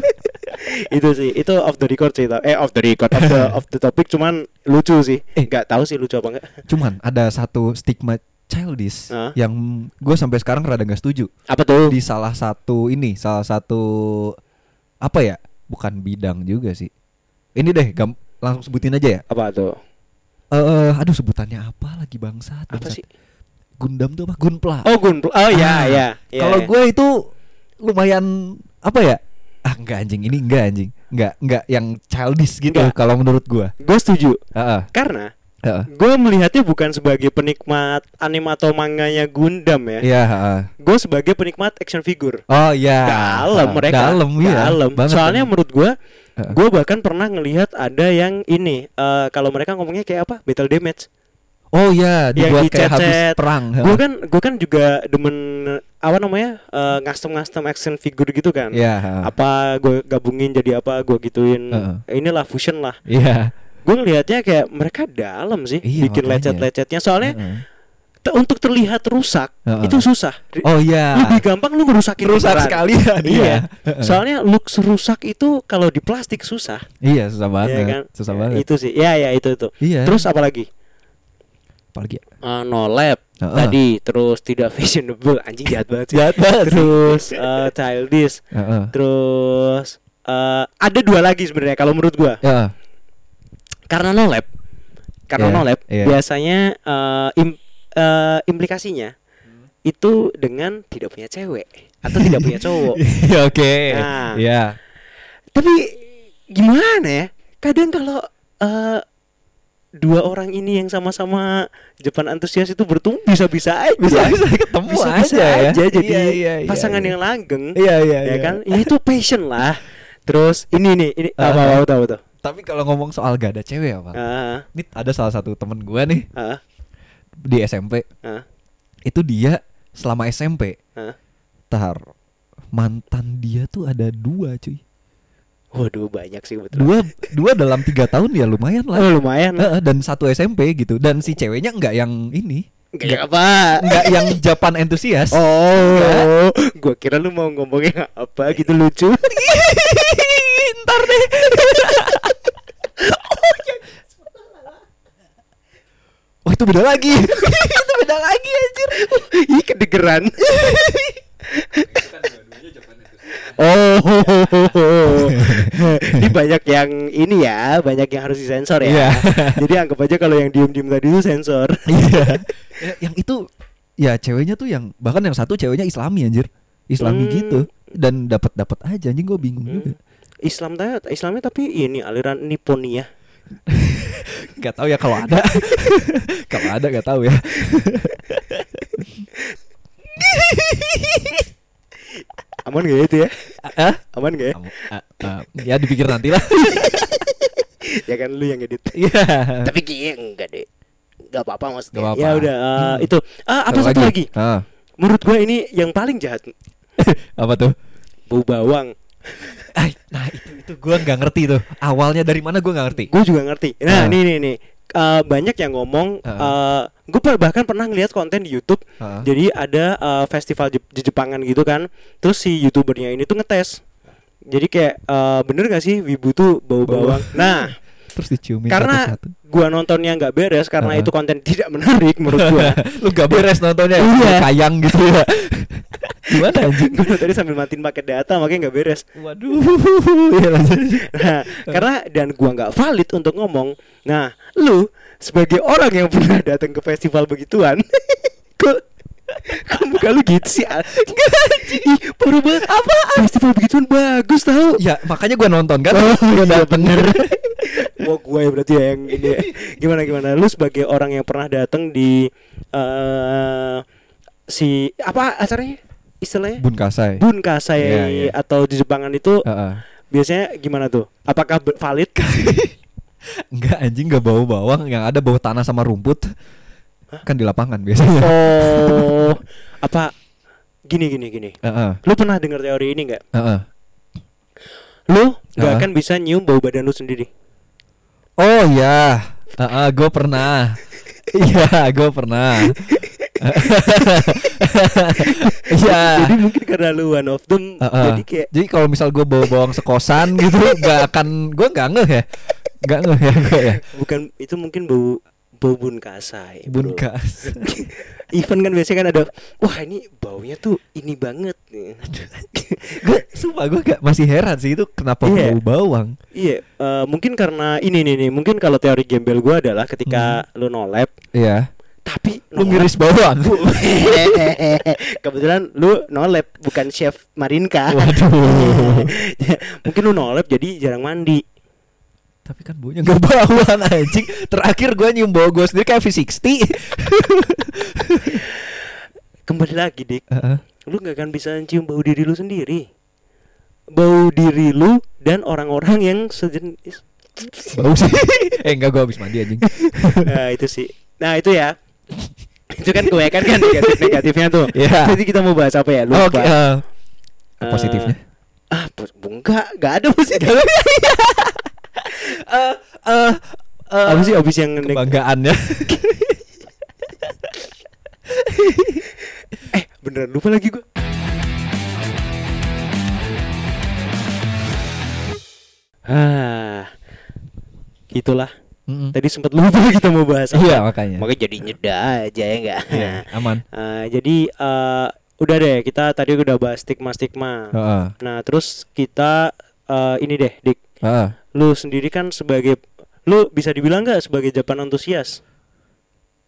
Speaker 1: itu sih itu off the record sih tau. eh off the record off the off the topic cuman lucu sih
Speaker 2: Eh.
Speaker 1: nggak tahu sih lucu apa enggak
Speaker 2: Cuman ada satu stigma childish
Speaker 1: Hah?
Speaker 2: yang gue sampai sekarang rada gak setuju
Speaker 1: apa tuh
Speaker 2: di salah satu ini, salah satu apa ya? Bukan bidang juga sih. Ini deh, gam langsung sebutin aja ya.
Speaker 1: apa tuh
Speaker 2: Eh, aduh sebutannya apa lagi bangsat?
Speaker 1: apa
Speaker 2: bangsat.
Speaker 1: sih
Speaker 2: Gundam tuh apa? Gunpla.
Speaker 1: oh gun oh ya
Speaker 2: Ah,
Speaker 1: ya ya,
Speaker 2: Kalau
Speaker 1: ya.
Speaker 2: gue itu lumayan apa ya? Ah enggak anjing, ini enggak anjing. Enggak, enggak yang childish gitu
Speaker 1: Enggak.
Speaker 2: kalau menurut gue.
Speaker 1: gue setuju
Speaker 2: Heeh.
Speaker 1: karena
Speaker 2: Heeh.
Speaker 1: gue melihatnya bukan sebagai penikmat anime atau manganya Gundam ya
Speaker 2: Iya, heeh.
Speaker 1: gue sebagai penikmat action figure
Speaker 2: Oh iya.
Speaker 1: dalam
Speaker 2: Heeh,
Speaker 1: mereka
Speaker 2: Dalam iya.
Speaker 1: dalam
Speaker 2: banget
Speaker 1: soalnya
Speaker 2: anjing.
Speaker 1: menurut
Speaker 2: Heeh.
Speaker 1: gue bahkan pernah ngelihat ada yang ini eh, kalau mereka ngomongnya kayak apa battle damage
Speaker 2: Oh iya,
Speaker 1: yang
Speaker 2: dibuat kayak habis perang.
Speaker 1: gue kan gue kan juga demen apa namanya eh, ngastem ngastem action figure gitu kan
Speaker 2: Iya, heeh.
Speaker 1: apa gue gabungin jadi apa gue gituin
Speaker 2: Heeh.
Speaker 1: inilah fusion lah
Speaker 2: Iya.
Speaker 1: gue ngelihatnya kayak mereka dalam sih
Speaker 2: Iya,
Speaker 1: bikin lecet-lecetnya soalnya
Speaker 2: Heeh.
Speaker 1: te- untuk terlihat rusak
Speaker 2: Heeh.
Speaker 1: itu susah
Speaker 2: Oh iya.
Speaker 1: lebih gampang lu ngerusakin
Speaker 2: rusak
Speaker 1: beneran.
Speaker 2: sekalian
Speaker 1: iya
Speaker 2: iya.
Speaker 1: soalnya look rusak itu kalau di plastik susah
Speaker 2: Iya susah banget.
Speaker 1: Iya kan
Speaker 2: Susah
Speaker 1: Ya,
Speaker 2: banget.
Speaker 1: itu sih ya ya itu itu
Speaker 2: Iya.
Speaker 1: terus apa lagi
Speaker 2: apalagi ya?
Speaker 1: Eh, no lab
Speaker 2: Heeh.
Speaker 1: tadi terus tidak fashionable anjing jahat banget sih
Speaker 2: Jahat banget
Speaker 1: terus eh, childish
Speaker 2: Heeh.
Speaker 1: terus eh, ada dua lagi sebenarnya kalau menurut gua
Speaker 2: Ya.
Speaker 1: karena no lab karena
Speaker 2: Iya,
Speaker 1: no lab
Speaker 2: iya.
Speaker 1: biasanya eh, im- eh, implikasinya itu dengan tidak punya cewek atau tidak punya cowok
Speaker 2: Iya, Oke.
Speaker 1: Nah.
Speaker 2: Iya.
Speaker 1: tapi gimana ya kadang kalau eh, dua orang ini yang sama-sama Jepang antusias itu bertumbuh bisa-bisa aja.
Speaker 2: Bisa- bisa ketemu
Speaker 1: Bisa-bisa
Speaker 2: aja ya.
Speaker 1: jadi
Speaker 2: Iya, iya, iya,
Speaker 1: pasangan
Speaker 2: iya.
Speaker 1: yang langgeng.
Speaker 2: Iya, iya,
Speaker 1: ya
Speaker 2: iya.
Speaker 1: kan? Ya, itu passion lah. Terus ini nih, ini
Speaker 2: Ah,
Speaker 1: apa
Speaker 2: ah.
Speaker 1: apa tahu tuh?
Speaker 2: Tapi kalau ngomong soal gak ada cewek apa?
Speaker 1: Ah,
Speaker 2: Ini ada salah satu temen gue nih
Speaker 1: ah,
Speaker 2: di SMP.
Speaker 1: ah,
Speaker 2: Itu dia selama SMP
Speaker 1: ah.
Speaker 2: tar mantan dia tuh ada dua cuy.
Speaker 1: Waduh banyak sih betul.
Speaker 2: Dua dua dalam tiga tahun ya lumayan lah.
Speaker 1: Oh, lumayan.
Speaker 2: Heeh, dan satu SMP gitu dan si ceweknya nggak yang ini
Speaker 1: Kayak apa?
Speaker 2: nggak yang Japan entusias
Speaker 1: Oh, gua kira lu mau ngomongin apa gitu lucu.
Speaker 2: ntar deh oh itu beda lagi itu beda lagi anjir
Speaker 1: Ih kedengeran. Oh, ini banyak yang ini ya, banyak yang harus disensor ya.
Speaker 2: Iya.
Speaker 1: Jadi anggap aja kalau yang diem-diem tadi itu sensor.
Speaker 2: iya Ya, yang itu ya ceweknya tuh yang bahkan yang satu ceweknya Islami anjir Islami
Speaker 1: Hmm.
Speaker 2: gitu dan dapat dapat aja anjing gue bingung juga
Speaker 1: Islam tadi, Islamnya tapi ini aliran Nipponia.
Speaker 2: nggak tahu ya kalau ada kalau ada nggak tahu ya
Speaker 1: Aman gak ya itu ya?
Speaker 2: ah
Speaker 1: Aman gak ya?
Speaker 2: Kamu- ah, ah, ya dipikir nanti lah
Speaker 1: ya kan lu yang edit.
Speaker 2: iya
Speaker 1: tapi kayaknya enggak deh. Gak apa-apa maksudnya.
Speaker 2: Nggak apa-apa.
Speaker 1: Ya udah eh,
Speaker 2: Hmm.
Speaker 1: itu. Ah, apa satu lagi?
Speaker 2: Ah,
Speaker 1: Menurut gua ini yang paling jahat.
Speaker 2: apa tuh
Speaker 1: Bau bawang.
Speaker 2: Ay, nah itu itu gue nggak ngerti tuh awalnya dari mana gue nggak ngerti
Speaker 1: Gue juga ngerti. Nah,
Speaker 2: Ah.
Speaker 1: nih nih nih. Eh, banyak yang ngomong
Speaker 2: Ah.
Speaker 1: Gue bahkan pernah ngeliat konten di YouTube.
Speaker 2: Ah.
Speaker 1: jadi ada eh, festival Jep- di Jepangan gitu kan. Terus si youtubernya ini tuh ngetes. Jadi kayak eh, bener gak sih wibu tuh bau bawang? Nah
Speaker 2: terus diciumin
Speaker 1: karena
Speaker 2: satu-satu.
Speaker 1: gua nontonnya nggak beres karena
Speaker 2: Ah.
Speaker 1: itu konten tidak menarik menurut gua.
Speaker 2: Lu gak beres nontonnya
Speaker 1: Iya.
Speaker 2: kayang gitu ya. Gimana anjing?
Speaker 1: Gue tadi sambil matiin paket data makanya nggak beres.
Speaker 2: Waduh. Ya lanjut.
Speaker 1: Nah karena dan gua nggak valid untuk ngomong. Nah lu sebagai orang yang pernah datang ke festival begituan. Kok kok muka lu gitu sih Ih, baru banget. Apa festival begituan bagus tau.
Speaker 2: Ya makanya gue nonton kan?
Speaker 1: Oh
Speaker 2: Gua
Speaker 1: iya. bener Wah gue ya berarti ya yang ini ya. Gimana gimana? Lu sebagai orang yang pernah datang di eh Si Apa acaranya? Istilahnya?
Speaker 2: Bun kasai.
Speaker 1: Bun Kasai
Speaker 2: Iya, iya.
Speaker 1: Atau di Jepangan itu
Speaker 2: Heeh.
Speaker 1: Biasanya gimana tuh? Apakah valid
Speaker 2: Enggak anjing gak bau bawang yang ada bau tanah sama rumput kan di lapangan biasanya
Speaker 1: Oh Apa Gini gini gini
Speaker 2: Heeh.
Speaker 1: Lu pernah dengar teori ini nggak
Speaker 2: Heeh.
Speaker 1: Lu gak
Speaker 2: Ah.
Speaker 1: akan bisa nyium bau badan lu sendiri
Speaker 2: Oh iya, Heeh, gue pernah. Iya, gue pernah. Iya.
Speaker 1: Jadi mungkin karena lu one of them
Speaker 2: Heeh.
Speaker 1: Jadi kayak
Speaker 2: Jadi kalau misal gue bawa bawang sekosan gitu, gak akan, gue gak ngeh ya, gak ngeh ya gue ya.
Speaker 1: Bukan Itu mungkin bau Bau bun kasai.
Speaker 2: Bun kas.
Speaker 1: Even kan biasanya kan ada wah ini baunya tuh ini banget
Speaker 2: gue, sumpah gue gak masih heran sih itu kenapa
Speaker 1: Iya.
Speaker 2: bau bawang.
Speaker 1: iya eh, mungkin karena ini nih nih mungkin kalau teori gembel gua adalah ketika lu nolep
Speaker 2: Iya.
Speaker 1: tapi
Speaker 2: Lu
Speaker 1: nolep-
Speaker 2: ngiris bawang.
Speaker 1: kebetulan lu nolep bukan chef Marinka
Speaker 2: Waduh.
Speaker 1: mungkin lu nolep jadi jarang mandi
Speaker 2: Tapi kan baunya gak bawang anjing. Terakhir gue nyium bau gue sendiri kayak V60.
Speaker 1: kembali lagi dik
Speaker 2: Heeh.
Speaker 1: lu nggak akan bisa cium bau diri lu sendiri bau diri lu dan orang-orang yang sejenis
Speaker 2: Bau sih. eh enggak gue habis mandi anjing.
Speaker 1: nah itu sih nah itu ya itu kan kebanyakan kan negatif negatifnya tuh
Speaker 2: Iya.
Speaker 1: jadi kita mau bahas apa ya lupa
Speaker 2: Oke. eh,
Speaker 1: Eh,
Speaker 2: positifnya.
Speaker 1: ah enggak enggak ada positif
Speaker 2: Eh eh eh,
Speaker 1: apa sih abis yang
Speaker 2: kebanggaannya.
Speaker 1: eh beneran lupa lagi gua ah gitulah
Speaker 2: Mm-mm.
Speaker 1: tadi sempat lupa kita mau bahas apa.
Speaker 2: Iya makanya.
Speaker 1: makanya jadi nyeda aja ya enggak
Speaker 2: Iya, aman.
Speaker 1: Eh, jadi eh, udah deh kita tadi udah bahas stigma stigma
Speaker 2: Heeh.
Speaker 1: nah terus kita eh, ini deh dik
Speaker 2: Heeh.
Speaker 1: Lu sendiri kan sebagai lu bisa dibilang nggak sebagai Japan antusias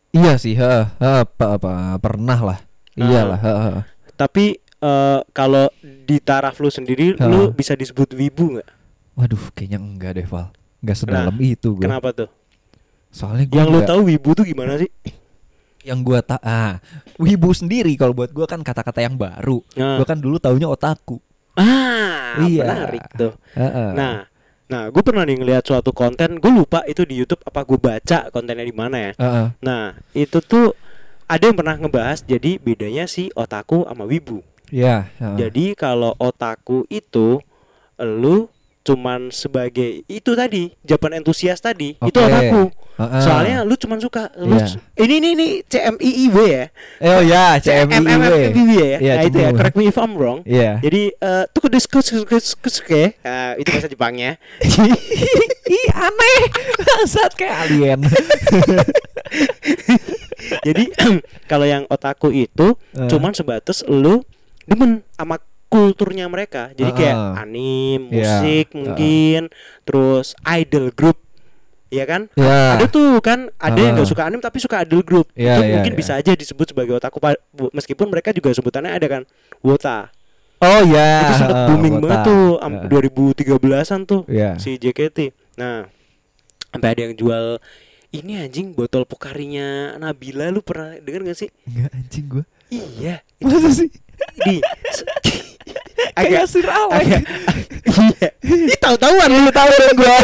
Speaker 2: Iya sih, heeh, heeh, apa, apa, pernah lah.
Speaker 1: Ah.
Speaker 2: Iyalah, heeh, heeh.
Speaker 1: tapi eh, kalau di taraf lu sendiri
Speaker 2: Ha.
Speaker 1: lu bisa disebut wibu nggak
Speaker 2: Waduh, kayaknya enggak deh, Val. Enggak sedalam
Speaker 1: Nah,
Speaker 2: itu gue.
Speaker 1: kenapa tuh
Speaker 2: Soalnya gue
Speaker 1: Yang lo tahu wibu tuh gimana sih?
Speaker 2: yang gua tak ah wibu sendiri kalau buat gua kan kata-kata yang baru.
Speaker 1: Nah.
Speaker 2: Gua kan dulu taunya otaku.
Speaker 1: Ah,
Speaker 2: Iya.
Speaker 1: menarik tuh.
Speaker 2: Heeh.
Speaker 1: Nah, nah, gue pernah nih ngeliat suatu konten, gue lupa itu di YouTube apa gue baca kontennya di mana ya.
Speaker 2: Heeh.
Speaker 1: Nah, itu tuh ada yang pernah ngebahas jadi bedanya si otaku sama wibu.
Speaker 2: Iya, heeh.
Speaker 1: Jadi kalau otaku itu lu cuman sebagai itu tadi Japan entusias tadi itu
Speaker 2: Oke.
Speaker 1: otaku.
Speaker 2: Heeh.
Speaker 1: Soalnya lu cuman suka lu
Speaker 2: Iya.
Speaker 1: su- ini ini ini CMIIW ya.
Speaker 2: Oh ya.
Speaker 1: MMFBW ya.
Speaker 2: Iya,
Speaker 1: nah itu ya, correct me if I'm wrong.
Speaker 2: Iya.
Speaker 1: Jadi eh tuh kesuke nah, itu bahasa Jepangnya.
Speaker 2: Ih, aneh. Bangsat kayak alien.
Speaker 1: Jadi kalau yang otaku itu
Speaker 2: Eh.
Speaker 1: cuman sebatas lu demen sama kulturnya mereka. Jadi kayak
Speaker 2: Ah.
Speaker 1: anim,
Speaker 2: Iya.
Speaker 1: musik mungkin, terus idol group. Iya kan?
Speaker 2: Iya.
Speaker 1: Ada tuh kan, ada yang
Speaker 2: Ah.
Speaker 1: gak suka anim tapi suka idol group.
Speaker 2: Iya,
Speaker 1: itu
Speaker 2: iya,
Speaker 1: mungkin
Speaker 2: iya.
Speaker 1: bisa aja disebut sebagai otaku meskipun mereka juga sebutannya ada kan, wota.
Speaker 2: Oh ya.
Speaker 1: itu sempat
Speaker 2: heeh,
Speaker 1: booming
Speaker 2: Wota.
Speaker 1: banget tuh am-
Speaker 2: Heeh.
Speaker 1: 2013-an tuh
Speaker 2: Iya.
Speaker 1: si JKT. Nah, sampai ada yang jual ini anjing botol pokarinya Nabila lu pernah denger gak sih?
Speaker 2: Enggak anjing gua.
Speaker 1: Iya,
Speaker 2: Masa sih?
Speaker 1: di
Speaker 2: Kayak Sir
Speaker 1: agak iya Ih, tahu-tahuan lu tahu dong gua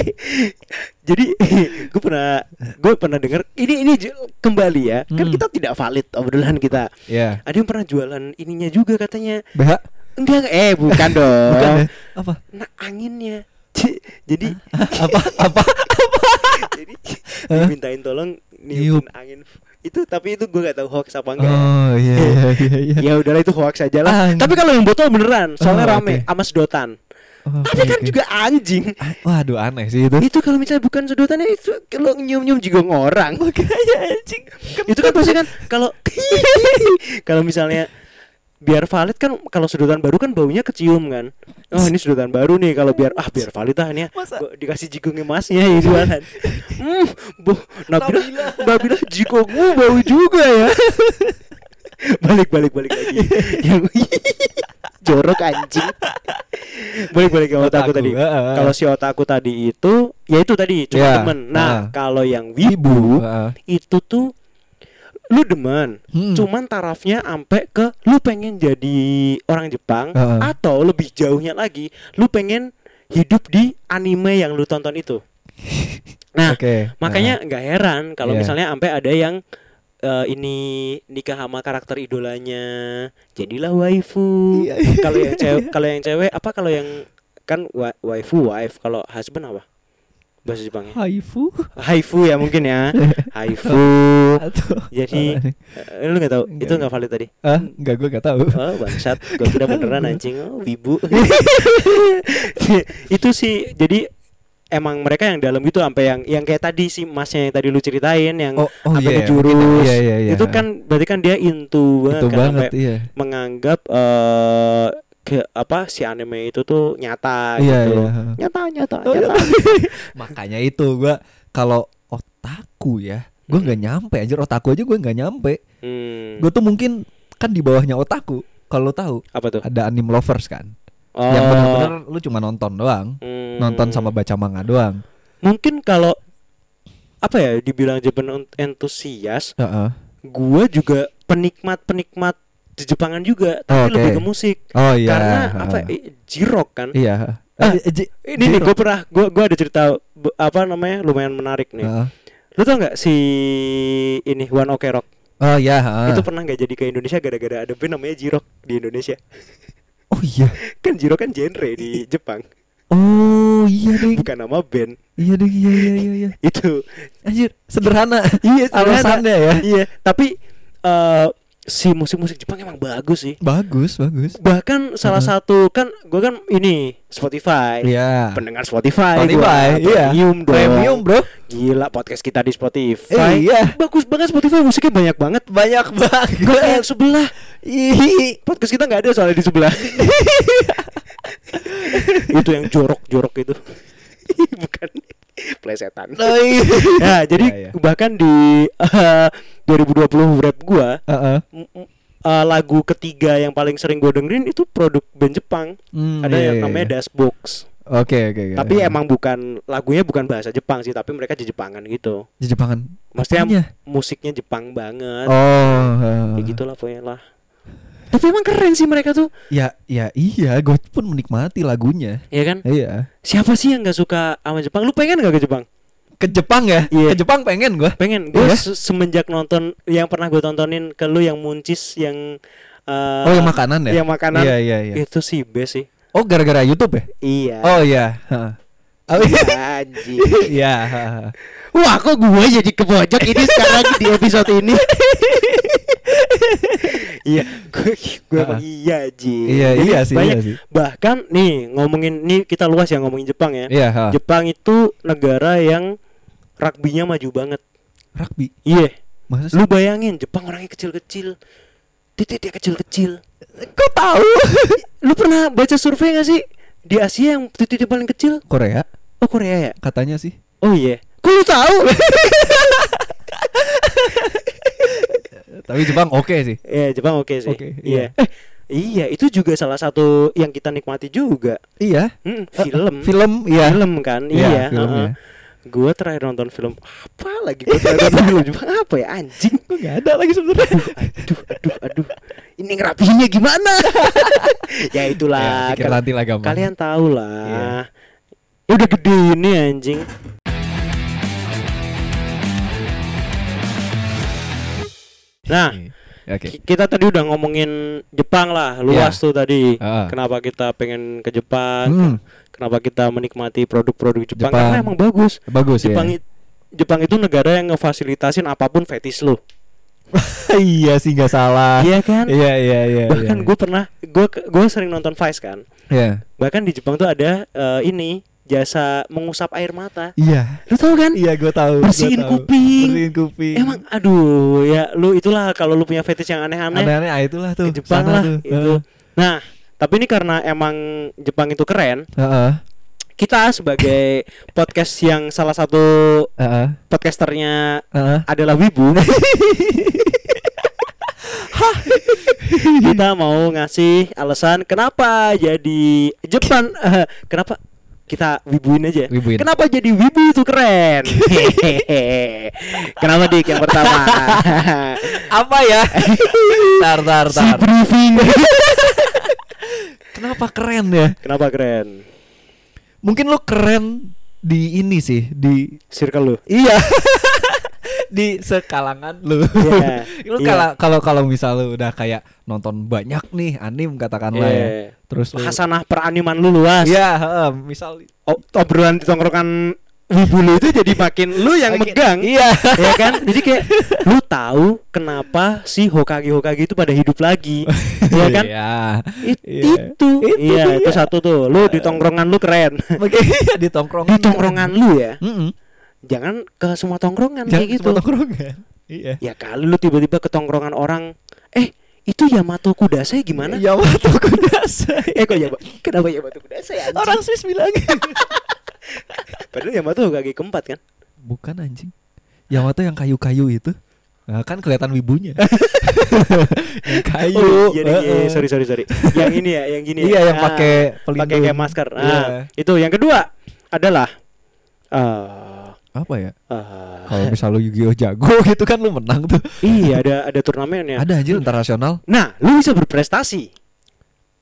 Speaker 1: jadi gue pernah gue pernah dengar ini ini kembali ya kan
Speaker 2: Hmm.
Speaker 1: kita tidak valid obrolan kita
Speaker 2: Iya.
Speaker 1: ada yang pernah jualan ininya juga katanya
Speaker 2: BH.
Speaker 1: enggak eh bukan dong
Speaker 2: Bukan ya? Apa?
Speaker 1: nah anginnya jadi
Speaker 2: Apa? Apa?
Speaker 1: jadi dimintain tolong niupin angin itu tapi itu gue gak tahu hoax apa enggak.
Speaker 2: Oh iya iya iya iya.
Speaker 1: ya udahlah itu hoax aja lah tapi kalau yang botol beneran soalnya
Speaker 2: Oh,
Speaker 1: rame
Speaker 2: oke.
Speaker 1: sama sedotan
Speaker 2: Oh,
Speaker 1: tapi kan juga anjing.
Speaker 2: Waduh aneh sih itu.
Speaker 1: itu kalau misalnya bukan sedotannya itu kalau nyium-nyium juga ngorang.
Speaker 2: Makanya anjing.
Speaker 1: itu kan pasti kan kalau kalau misalnya biar valid kan kalau sedotan baru kan baunya kecium kan. Oh ini sedotan baru nih kalau biar ah biar valid ah ini ya. Dikasih jigung emasnya ya jualan. Hmm bu Nabila Nabila. Jigongmu bau juga ya. Balik balik balik lagi. yang jorok anjing balik balik ke otakku
Speaker 2: Otaku,
Speaker 1: tadi
Speaker 2: heeh.
Speaker 1: kalau si otakku tadi itu ya itu tadi cuma
Speaker 2: Ya,
Speaker 1: demen nah
Speaker 2: heeh.
Speaker 1: kalau yang wibu
Speaker 2: Heeh.
Speaker 1: itu tuh lu demen
Speaker 2: Hmm.
Speaker 1: cuman tarafnya sampai ke lu pengen jadi orang Jepang
Speaker 2: Heeh.
Speaker 1: atau lebih jauhnya lagi lu pengen hidup di anime yang lu tonton itu nah
Speaker 2: Oke.
Speaker 1: makanya nggak heran kalau
Speaker 2: Iya.
Speaker 1: misalnya sampai ada yang eh, ini nikah sama karakter idolanya jadilah waifu.
Speaker 2: Iya.
Speaker 1: kalau yang cewek kalau yang cewek apa kalau yang kan wa- waifu wife kalau husband apa? Bahasa Jepangnya
Speaker 2: Haifu?
Speaker 1: Haifu ya mungkin ya. Haifu. Jadi eh, lu nggak tahu? Itu
Speaker 2: Enggak.
Speaker 1: nggak valid tadi.
Speaker 2: Ah enggak gue enggak tahu.
Speaker 1: oh bangsat. Gue kira beneran anjing. Oh wibu. Itu sih jadi emang mereka yang dalam gitu sampai yang yang kayak tadi si masnya yang tadi lu ceritain yang
Speaker 2: Oh, oh
Speaker 1: sampai
Speaker 2: iya,
Speaker 1: ke jurus
Speaker 2: iya, iya, iya.
Speaker 1: itu kan berarti kan dia into banget
Speaker 2: itu
Speaker 1: kan
Speaker 2: banget
Speaker 1: sampai
Speaker 2: iya.
Speaker 1: menganggap eh ke apa si anime itu tuh nyata
Speaker 2: Iya,
Speaker 1: gitu
Speaker 2: iya.
Speaker 1: nyata nyata
Speaker 2: Oh,
Speaker 1: nyata
Speaker 2: Makanya itu gua kalau otaku ya, gua
Speaker 1: Hmm.
Speaker 2: nggak nyampe anjir otaku aja gua nggak nyampe.
Speaker 1: hmm,
Speaker 2: Gua tuh mungkin kan di bawahnya otaku. Kalau lo tahu
Speaker 1: apa tuh
Speaker 2: ada anime lovers kan.
Speaker 1: oh
Speaker 2: Yang benar-benar lu cuma nonton doang.
Speaker 1: hmm.
Speaker 2: Nonton sama baca manga doang.
Speaker 1: mungkin kalau apa ya dibilang Japan entusias
Speaker 2: Heeh.
Speaker 1: gua juga penikmat penikmat di Jepangan juga tapi
Speaker 2: Oke.
Speaker 1: lebih ke musik
Speaker 2: Oh iya.
Speaker 1: karena
Speaker 2: heeh.
Speaker 1: apa eh, jirok kan
Speaker 2: Iya.
Speaker 1: Ah,
Speaker 2: Eh,
Speaker 1: ini nih gue pernah gue gua ada cerita apa namanya lumayan menarik nih
Speaker 2: Heeh.
Speaker 1: lu tau nggak si ini One Ok Rock
Speaker 2: Oh iya. heeh.
Speaker 1: itu pernah nggak jadi ke Indonesia gara-gara ada band namanya Jirok di Indonesia
Speaker 2: Oh iya.
Speaker 1: kan Jirok kan genre di Jepang
Speaker 2: Oh iya deh.
Speaker 1: bukan nama band
Speaker 2: Iya deh. Iya iya iya iya.
Speaker 1: itu
Speaker 2: Anjir, sederhana.
Speaker 1: iya sebenarnya.
Speaker 2: Alasannya ya.
Speaker 1: iya tapi eh si musik-musik Jepang emang bagus sih
Speaker 2: Bagus, bagus.
Speaker 1: bahkan salah satu kan gue kan ini Spotify
Speaker 2: Iya.
Speaker 1: pendengar Spotify,
Speaker 2: Spotify,
Speaker 1: gua.
Speaker 2: iya.
Speaker 1: premium dong
Speaker 2: Premium, Bro.
Speaker 1: gila podcast kita di Spotify
Speaker 2: Eh, iya.
Speaker 1: bagus banget Spotify musiknya banyak banget
Speaker 2: Banyak banget.
Speaker 1: gue yang sebelah podcast kita nggak ada soalnya di sebelah itu yang jorok-jorok itu bukan plesetan
Speaker 2: Oh, iya.
Speaker 1: ya jadi
Speaker 2: Iya, iya.
Speaker 1: bahkan di eh, 2020 rap gua m- m- eh, lagu ketiga yang paling sering gue dengerin itu produk band Jepang
Speaker 2: Hmm,
Speaker 1: ada
Speaker 2: iya,
Speaker 1: yang
Speaker 2: iya,
Speaker 1: namanya
Speaker 2: iya.
Speaker 1: Dashbox
Speaker 2: Oke oke oke.
Speaker 1: Tapi emang bukan lagunya bukan bahasa Jepang sih, tapi mereka Jepangan gitu.
Speaker 2: Jepangan.
Speaker 1: Maksudnya
Speaker 2: Apanya?
Speaker 1: musiknya Jepang banget.
Speaker 2: Oh.
Speaker 1: Ya gitulah pokoknya lah. Tapi emang keren sih mereka tuh,
Speaker 2: Ya ya iya, gue pun menikmati lagunya.
Speaker 1: ya kan?
Speaker 2: Iya.
Speaker 1: Siapa sih yang nggak suka sama Jepang? Lu pengen nggak ke Jepang?
Speaker 2: Ke Jepang ya?
Speaker 1: Iya.
Speaker 2: Ke Jepang pengen gue.
Speaker 1: Pengen. Gue
Speaker 2: Iya.
Speaker 1: se- semenjak nonton yang pernah gue tontonin ke lu yang muncis yang eh,
Speaker 2: Oh yang makanan ya?
Speaker 1: Yang makanan.
Speaker 2: Iya iya iya.
Speaker 1: Itu sih best sih.
Speaker 2: Oh gara-gara YouTube ya?
Speaker 1: Iya.
Speaker 2: Oh iya. Heeh. Oh iya. Iya. heeh.
Speaker 1: Wah, kok gue jadi ke pojok ini sekarang di episode ini? iya, gue gue emang iya Ji.
Speaker 2: Iya,
Speaker 1: Jadi
Speaker 2: iya sih,
Speaker 1: banyak-
Speaker 2: iya sih.
Speaker 1: Bahkan nih ngomongin nih kita luas ya ngomongin Jepang ya.
Speaker 2: Iya.
Speaker 1: Jepang itu negara yang rugby-nya maju banget.
Speaker 2: Rugby.
Speaker 1: Iya.
Speaker 2: Masa sih?
Speaker 1: Lu bayangin Jepang orangnya kecil-kecil. Titiknya kecil-kecil.
Speaker 2: Kok tahu?
Speaker 1: Lu pernah baca survei gak sih? Di Asia yang titiknya paling kecil?
Speaker 2: Korea
Speaker 1: Oh Korea ya?
Speaker 2: katanya sih.
Speaker 1: Oh iya. Kok lu tahu?
Speaker 2: Tapi Jepang oke sih.
Speaker 1: Iya Jepang oke sih.
Speaker 2: Oke,
Speaker 1: iya. Eh, iya itu juga salah satu yang kita nikmati juga.
Speaker 2: Iya.
Speaker 1: Hmm, film.
Speaker 2: Film iya.
Speaker 1: Film kan?
Speaker 2: Iya,
Speaker 1: iya.
Speaker 2: film,
Speaker 1: heeh.
Speaker 2: iya.
Speaker 1: Gue terakhir nonton film apa lagi? Gue terakhir nonton film Jepang apa ya anjing?
Speaker 2: Kok nggak ada lagi sebenarnya.
Speaker 1: Aduh, aduh, aduh. Ini ngerapihinnya gimana? ya itulah.
Speaker 2: Ya, pikir
Speaker 1: kal-
Speaker 2: nanti lah gampang.
Speaker 1: kalian tahu lah.
Speaker 2: Iya.
Speaker 1: Ya udah gede ini anjing. Nah. Ki- Kita tadi udah ngomongin Jepang lah, luas
Speaker 2: Iya.
Speaker 1: tuh tadi.
Speaker 2: Ah.
Speaker 1: Kenapa kita pengen ke Jepang?
Speaker 2: Hmm.
Speaker 1: Kenapa kita menikmati produk-produk Jepang?
Speaker 2: Jepang.
Speaker 1: Karena emang bagus.
Speaker 2: Bagus
Speaker 1: Jepang
Speaker 2: ya.
Speaker 1: Jepang itu negara yang ngefasilitasin apa pun fetis lo.
Speaker 2: iya sih nggak salah.
Speaker 1: Iya kan?
Speaker 2: Iya iya iya.
Speaker 1: Bahkan
Speaker 2: iya.
Speaker 1: gue pernah, gue gue sering nonton Vice kan.
Speaker 2: Iya.
Speaker 1: Bahkan di Jepang tuh ada eh, ini jasa mengusap air mata.
Speaker 2: Iya.
Speaker 1: Lu tahu kan?
Speaker 2: Iya gue tahu. gua
Speaker 1: Bersihin
Speaker 2: tahu.
Speaker 1: kuping.
Speaker 2: Bersihin kuping.
Speaker 1: Emang aduh ya lu itulah kalau lu punya fetish yang aneh-aneh
Speaker 2: aneh-aneh ah, itulah tuh.
Speaker 1: ke Jepang lah
Speaker 2: tuh.
Speaker 1: itu. Nah, tapi ini karena emang Jepang itu keren,
Speaker 2: Heeh.
Speaker 1: kita sebagai podcast yang salah satu
Speaker 2: Heeh.
Speaker 1: podcasternya
Speaker 2: Heeh.
Speaker 1: adalah Wibu. kita mau ngasih alasan kenapa jadi Jepang eh, kenapa kita wibuin aja.
Speaker 2: Wibuin.
Speaker 1: Kenapa jadi wibu itu keren? kenapa dik yang pertama?
Speaker 2: Apa ya? tar tar
Speaker 1: si
Speaker 2: tar.
Speaker 1: briefing.
Speaker 2: Kenapa keren ya?
Speaker 1: kenapa keren?
Speaker 2: Mungkin lu keren di ini sih di
Speaker 1: Circle lu.
Speaker 2: iya di sekalangan lu.
Speaker 1: Iya,
Speaker 2: lu
Speaker 1: iya.
Speaker 2: kalau kalau kalau misal lu udah kayak nonton banyak nih anim katakanlah ya.
Speaker 1: Iya.
Speaker 2: Terus lu
Speaker 1: Hasanah peraniman lu luas.
Speaker 2: Iya, heeh, misal
Speaker 1: O- obrolan di tongkrongan wibu lu itu jadi makin lu yang
Speaker 2: Makin-
Speaker 1: megang.
Speaker 2: Iya.
Speaker 1: ya kan? Jadi kayak lu tahu kenapa si Hokage Hokage itu pada hidup lagi. ya kan?
Speaker 2: Iya.
Speaker 1: It-
Speaker 2: Iya.
Speaker 1: Itu.
Speaker 2: Itu
Speaker 1: iya,
Speaker 2: dia.
Speaker 1: itu satu tuh. Lu di tongkrongan lu keren.
Speaker 2: Makanya di tongkrongan.
Speaker 1: di tongkrongan lu ya.
Speaker 2: Heeh.
Speaker 1: Jangan ke semua tongkrongan
Speaker 2: Jangan
Speaker 1: kayak gitu.
Speaker 2: semua tongkrongan. Iya.
Speaker 1: Ya kali lu tiba-tiba ke tongkrongan orang, eh itu Yamato Kudasai gimana?
Speaker 2: Ya waktu kudasai.
Speaker 1: Eh kok Yamato? Kenapa Yamato Kudasai anjing?
Speaker 2: Orang Swiss bilang.
Speaker 1: Padahal Yamato Hokage keempat kan?
Speaker 2: Bukan anjing. Yamato yang kayu-kayu itu. Nah, kan kelihatan wibunya. yang kayu.
Speaker 1: Oh, iya, iya,
Speaker 2: heeh.
Speaker 1: sorry sorry sorry. yang ini ya, yang gini.
Speaker 2: Iya,
Speaker 1: ya.
Speaker 2: yang
Speaker 1: Ah,
Speaker 2: pakai
Speaker 1: pakai
Speaker 2: pelindung.
Speaker 1: kayak masker. Nah,
Speaker 2: Iya.
Speaker 1: itu yang kedua adalah eh
Speaker 2: Apa ya?
Speaker 1: eh,
Speaker 2: Kalau misal lu Yu-Gi-Oh jago gitu kan lu menang tuh.
Speaker 1: iya ada ada turnamennya.
Speaker 2: Ada anjir internasional.
Speaker 1: Nah, lu bisa berprestasi.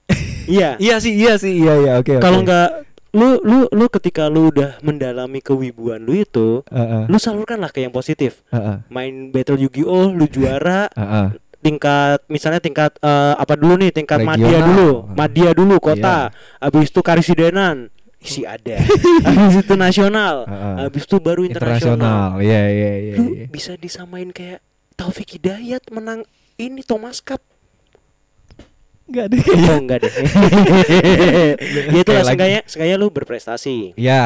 Speaker 1: iya.
Speaker 2: Iya sih, iya sih, iya iya, oke.
Speaker 1: Kalau
Speaker 2: oke.
Speaker 1: nggak lu lu lu ketika lu udah mendalami kewibuan lu itu,
Speaker 2: Heeh,
Speaker 1: lu salurkanlah ke yang positif.
Speaker 2: heeh,
Speaker 1: Main battle Yu-Gi-Oh, lu juara
Speaker 2: heeh.
Speaker 1: tingkat misalnya tingkat eh, apa dulu nih tingkat
Speaker 2: Regional.
Speaker 1: Madia dulu Madia dulu kota habis itu Karisidenan isi ada. Habis itu nasional. Habis itu baru internasional.
Speaker 2: Iya,
Speaker 1: lu
Speaker 2: iya.
Speaker 1: bisa disamain kayak Taufik Hidayat menang ini Thomas Cup
Speaker 2: Enggak deh kayaknya.
Speaker 1: oh enggak deh ya itulah
Speaker 2: Sekali lagi.
Speaker 1: seenggaknya seenggaknya lu berprestasi
Speaker 2: Iya,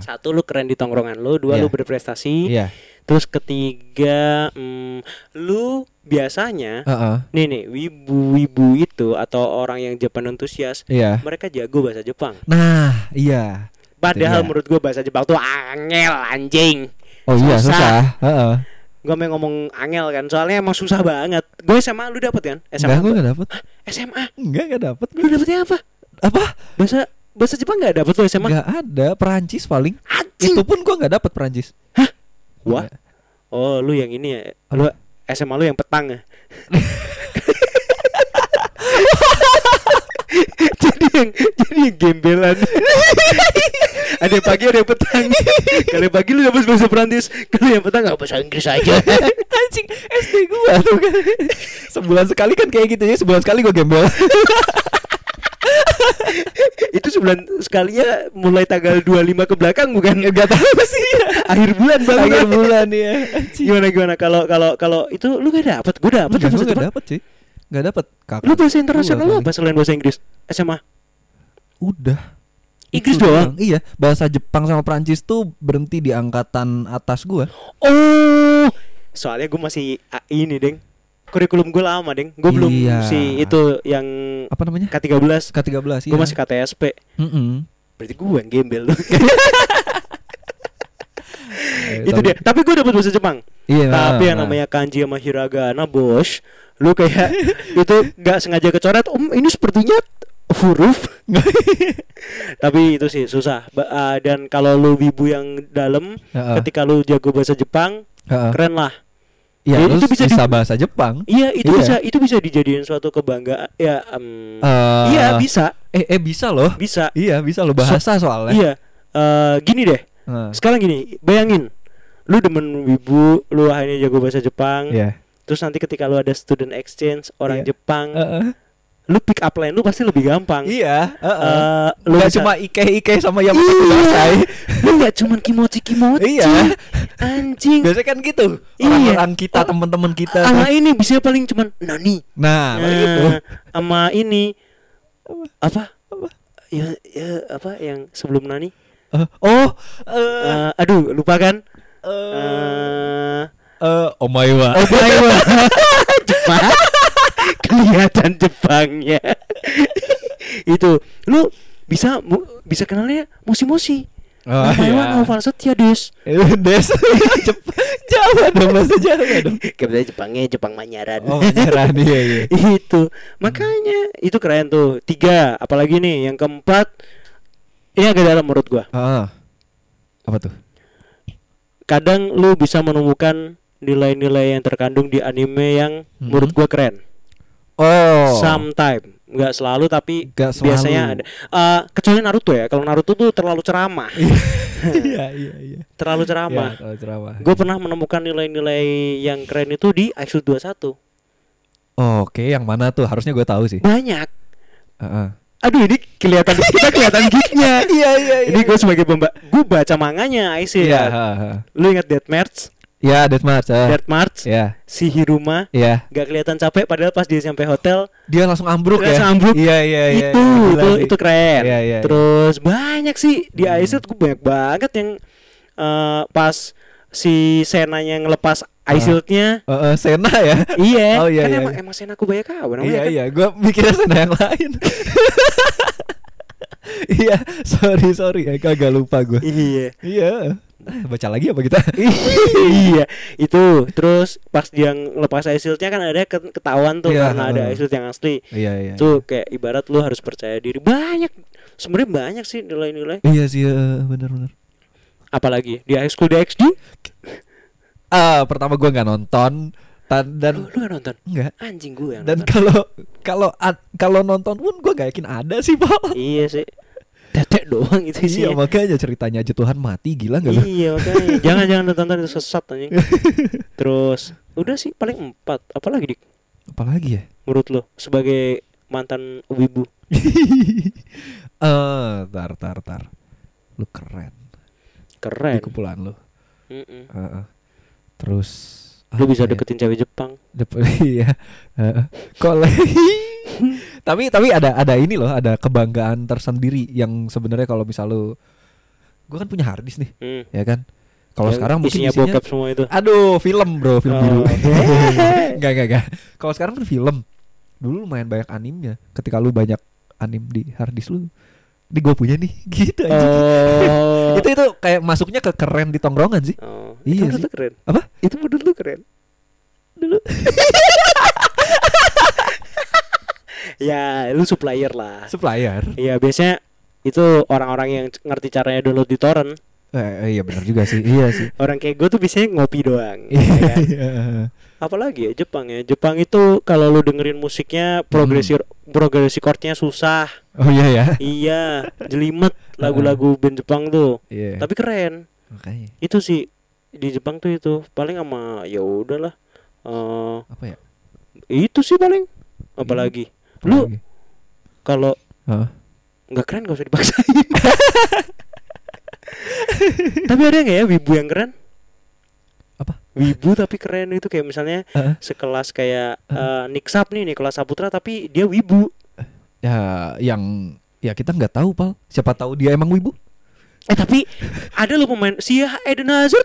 Speaker 1: satu lu keren di tongkrongan lu dua
Speaker 2: Iya.
Speaker 1: lu berprestasi
Speaker 2: Iya.
Speaker 1: terus ketiga hmm, lu biasanya
Speaker 2: Heeh.
Speaker 1: nih nih wibu-wibu itu atau orang yang Jepang entusias
Speaker 2: Iya.
Speaker 1: mereka jago bahasa Jepang.
Speaker 2: Nah, iya.
Speaker 1: Padahal
Speaker 2: dia.
Speaker 1: menurut gua bahasa Jepang tuh angel anjing.
Speaker 2: Oh iya,
Speaker 1: Susah.
Speaker 2: susah. Heeh.
Speaker 1: Gua mau ngomong angel kan, soalnya emang susah banget. Gue SMA lu dapet kan? SMA
Speaker 2: Enggak, gue enggak dapet.
Speaker 1: SMA.
Speaker 2: Enggak, enggak dapet.
Speaker 1: Lu dapetnya apa?
Speaker 2: Apa?
Speaker 1: Bahasa bahasa Jepang nggak dapet lo SMA?
Speaker 2: Gak ada Perancis paling.
Speaker 1: Anjing.
Speaker 2: Itu pun gua nggak dapet Perancis.
Speaker 1: Wah. Oh, lu yang ini ya. Lu SMA lu yang petang ya. jadi yang jadi yang gembelan. ada yang pagi ada yang petang. Kalau yang pagi lu dapat bahasa Perancis, kalau yang petang nggak bahasa Inggris aja.
Speaker 2: Anjing SD gua tuh kan. Sebulan sekali kan kayak gitu ya. Sebulan sekali gua gembel.
Speaker 1: Itu sebulan sekalinya mulai tanggal 25 ke belakang bukan?
Speaker 2: Gak tahu sih.
Speaker 1: Akhir bulan bang.
Speaker 2: Akhir bulan ya.
Speaker 1: Gimana gimana kalau kalau kalau itu lu gak dapet, gue dapet
Speaker 2: Enggak, gua gak dapet sih. Gak dapet. Kakak.
Speaker 1: Lu bahasa internasional lu apa selain bahasa Inggris? SMA?
Speaker 2: Udah.
Speaker 1: Inggris
Speaker 2: Itu
Speaker 1: doang?
Speaker 2: Iya, bahasa Jepang sama Prancis tuh berhenti di angkatan atas gua.
Speaker 1: Oh, soalnya gue masih ah, ini deng. Kurikulum gue lama deng. Gue belum
Speaker 2: Iya.
Speaker 1: si itu yang
Speaker 2: Apa namanya?
Speaker 1: K13.
Speaker 2: K13
Speaker 1: Gue
Speaker 2: iya.
Speaker 1: masih KTSP.
Speaker 2: Mm-mm.
Speaker 1: Berarti gue yang gembel tuh.
Speaker 2: Eh,
Speaker 1: itu
Speaker 2: tapi-
Speaker 1: dia. Tapi gue dapat bahasa Jepang.
Speaker 2: Iya.
Speaker 1: Tapi yang
Speaker 2: nah.
Speaker 1: namanya kanji sama hiragana, bos, lu kayak itu nggak sengaja kecoret. Om, ini sepertinya huruf. Tapi itu sih susah. Ba- ah, dan kalau lu wibu yang dalam,
Speaker 2: Heeh.
Speaker 1: ketika lu jago bahasa Jepang,
Speaker 2: Heeh.
Speaker 1: keren lah. Ya,
Speaker 2: lu
Speaker 1: itu bisa
Speaker 2: bisa,
Speaker 1: di-
Speaker 2: bahasa Jepang.
Speaker 1: Iya, itu
Speaker 2: Iya.
Speaker 1: bisa itu bisa dijadiin suatu kebanggaan. Ya, em,
Speaker 2: Eh,
Speaker 1: iya bisa,
Speaker 2: Eh, eh bisa loh.
Speaker 1: bisa.
Speaker 2: Iya, bisa loh bahasa soalnya.
Speaker 1: Iya. Eh, gini deh.
Speaker 2: Heeh.
Speaker 1: Sekarang gini, bayangin. Lu demen wibu, lu hanya jago bahasa Jepang.
Speaker 2: Iya.
Speaker 1: Terus nanti ketika lu ada student exchange orang
Speaker 2: Iya.
Speaker 1: Jepang,
Speaker 2: Heeh.
Speaker 1: Lu pick up line lu pasti lebih gampang.
Speaker 2: Iya, heeh.
Speaker 1: Eh, lu
Speaker 2: Nggak
Speaker 1: bisa-
Speaker 2: cuma ike-ike sama yang
Speaker 1: Iya. lu nggak cuman kimochi kimochi.
Speaker 2: Iya.
Speaker 1: Anjing.
Speaker 2: Biasanya kan gitu.
Speaker 1: Iya.
Speaker 2: Orang-orang kita,
Speaker 1: Oh,
Speaker 2: teman-teman kita.
Speaker 1: Sama ini bisa paling cuman nani.
Speaker 2: Nah, paling gitu.
Speaker 1: Nah, sama ini apa? Ya, ya apa yang sebelum nani?
Speaker 2: Eh, oh, eh
Speaker 1: Eh, aduh, lupa kan?
Speaker 2: eh
Speaker 1: eh,
Speaker 2: omaewa.
Speaker 1: oh Baiwa. Jepang. Kelihatan Jepangnya. Itu lu bisa mu- bisa kenalnya mosi-mosi.
Speaker 2: Oh,
Speaker 1: Baiwa
Speaker 2: iya.
Speaker 1: no falsettia des.
Speaker 2: Des. Jawa dong bahasa Jawa dong.
Speaker 1: Kayak Jepangnya Jepang Manyaran.
Speaker 2: Oh, nyerah iya iya.
Speaker 1: itu makanya itu keren tuh tiga apalagi nih yang keempat ini agak dalam menurut gua
Speaker 2: Ah. Apa tuh?
Speaker 1: kadang lu bisa menemukan nilai-nilai yang terkandung di anime yang
Speaker 2: Mhm.
Speaker 1: menurut gua keren
Speaker 2: Oh.
Speaker 1: sometime nggak selalu tapi
Speaker 2: Nggak selalu.
Speaker 1: biasanya ada Eh, kecuali Naruto ya kalau Naruto tuh terlalu ceramah
Speaker 2: Iya iya iya.
Speaker 1: terlalu ceramah
Speaker 2: Iya, kalau ceramah.
Speaker 1: gue pernah menemukan nilai-nilai yang keren itu di IQ 21
Speaker 2: Oh, Oke, yang mana tuh? Harusnya gue tahu sih.
Speaker 1: banyak
Speaker 2: Heeh.
Speaker 1: aduh ini kelihatan kita kelihatan geeknya
Speaker 2: Iya iya
Speaker 1: ini gue sebagai pemba gue baca manganya IC
Speaker 2: Iya,
Speaker 1: ya lu ingat Death March
Speaker 2: Ya, Death March. ah.
Speaker 1: Death March
Speaker 2: Ya,
Speaker 1: si Hiruma
Speaker 2: ya.
Speaker 1: gak kelihatan capek padahal pas dia sampai hotel
Speaker 2: Dia langsung ambruk
Speaker 1: Dia
Speaker 2: ya.
Speaker 1: langsung ambruk.
Speaker 2: Iya iya iya.
Speaker 1: itu
Speaker 2: iya,
Speaker 1: itu
Speaker 2: sih.
Speaker 1: itu keren
Speaker 2: Iya, iya, iya.
Speaker 1: terus banyak sih di
Speaker 2: Hmm.
Speaker 1: IC gue banyak banget yang eh, pas si Senanya ngelepas
Speaker 2: Ah.
Speaker 1: ice shieldnya
Speaker 2: Eh, eh, Sena ya.
Speaker 1: iya
Speaker 2: Oh, iya,
Speaker 1: kan
Speaker 2: iya.
Speaker 1: emang emang Sena aku banyak kawan
Speaker 2: Iya
Speaker 1: kan
Speaker 2: iya, gue mikirnya Sena yang lain. Iya, sorry sorry ya, kagak lupa gue.
Speaker 1: iya
Speaker 2: Iya. Baca lagi apa kita?
Speaker 1: iya itu terus pas dia ngelepas ice shieldnya kan ada ke- ketahuan tuh
Speaker 2: Iya,
Speaker 1: karena ada
Speaker 2: heeh.
Speaker 1: ice shield yang asli
Speaker 2: Iya iya.
Speaker 1: tuh kayak ibarat lu harus percaya diri banyak sebenarnya banyak sih nilai-nilai
Speaker 2: Iya sih, eh, benar-benar.
Speaker 1: apalagi di high school DxD
Speaker 2: Ah, pertama gue nggak nonton dan dan
Speaker 1: lu, lu gak nonton
Speaker 2: enggak.
Speaker 1: anjing gue yang
Speaker 2: Dan kalau kalau kalau nonton pun gue gak yakin ada sih, Pak.
Speaker 1: iya sih tetek doang itu sih
Speaker 2: Iya, makanya ceritanya aja Tuhan mati gila gak lu?
Speaker 1: iya makanya jangan jangan nonton itu sesat anjing terus udah sih paling empat apalagi dik
Speaker 2: Apalagi ya?
Speaker 1: menurut lo sebagai mantan wibu
Speaker 2: Eh, tar tar tar. Lu keren di
Speaker 1: keren
Speaker 2: kumpulan lu.
Speaker 1: Mm-mm.
Speaker 2: Heeh. Terus
Speaker 1: lu bisa
Speaker 2: ya?
Speaker 1: deketin cewek Jepang
Speaker 2: Dep- iya. Heeh. Kole. Tapi tapi ada ada ini loh, ada kebanggaan tersendiri yang sebenarnya kalau misal lu gua kan punya harddisk nih,
Speaker 1: Hmm.
Speaker 2: ya kan? Kalau sekarang mungkin
Speaker 1: isinya
Speaker 2: isinya
Speaker 1: bokep semua itu
Speaker 2: Aduh, film bro, film
Speaker 1: Oh.
Speaker 2: biru. Enggak, enggak, enggak. Kalau sekarang kan film. Dulu lumayan banyak animnya. Ketika lu banyak anim di harddisk lu, ini gue punya nih, gitu aja.
Speaker 1: oh
Speaker 2: itu itu kayak masuknya ke keren di tongkrongan sih.
Speaker 1: oh
Speaker 2: Iya
Speaker 1: itu
Speaker 2: sih.
Speaker 1: keren
Speaker 2: Apa?
Speaker 1: itu menurut lu keren
Speaker 2: Dulu.
Speaker 1: Ya lu supplier lah
Speaker 2: Supplier.
Speaker 1: Iya biasanya itu orang-orang yang ngerti caranya download di torrent.
Speaker 2: Eh, iya benar juga sih. Iya sih.
Speaker 1: Orang kayak gue tuh biasanya ngopi doang. ya
Speaker 2: Iya.
Speaker 1: kan? Apalagi ya Jepang ya. Jepang itu kalau lu dengerin musiknya progresi progresi chordnya susah.
Speaker 2: Oh iya ya.
Speaker 1: iya, jelimet lagu-lagu band Jepang tuh.
Speaker 2: Iya.
Speaker 1: Tapi keren.
Speaker 2: Makanya
Speaker 1: Itu sih di Jepang tuh itu paling sama ya udahlah. Eh
Speaker 2: apa ya?
Speaker 1: itu sih paling apalagi. Lu kalau nggak keren gak usah dipaksain. tapi ada nggak ya wibu yang keren?
Speaker 2: Apa?
Speaker 1: Wibu tapi keren itu kayak misalnya
Speaker 2: Heeh.
Speaker 1: sekelas kayak eh, Nick Sap nih Nicholas Saputra tapi dia wibu.
Speaker 2: Ya yang ya kita nggak tahu pal. Siapa tahu dia emang wibu?
Speaker 1: Eh tapi ada loh pemain Sia Eden Hazard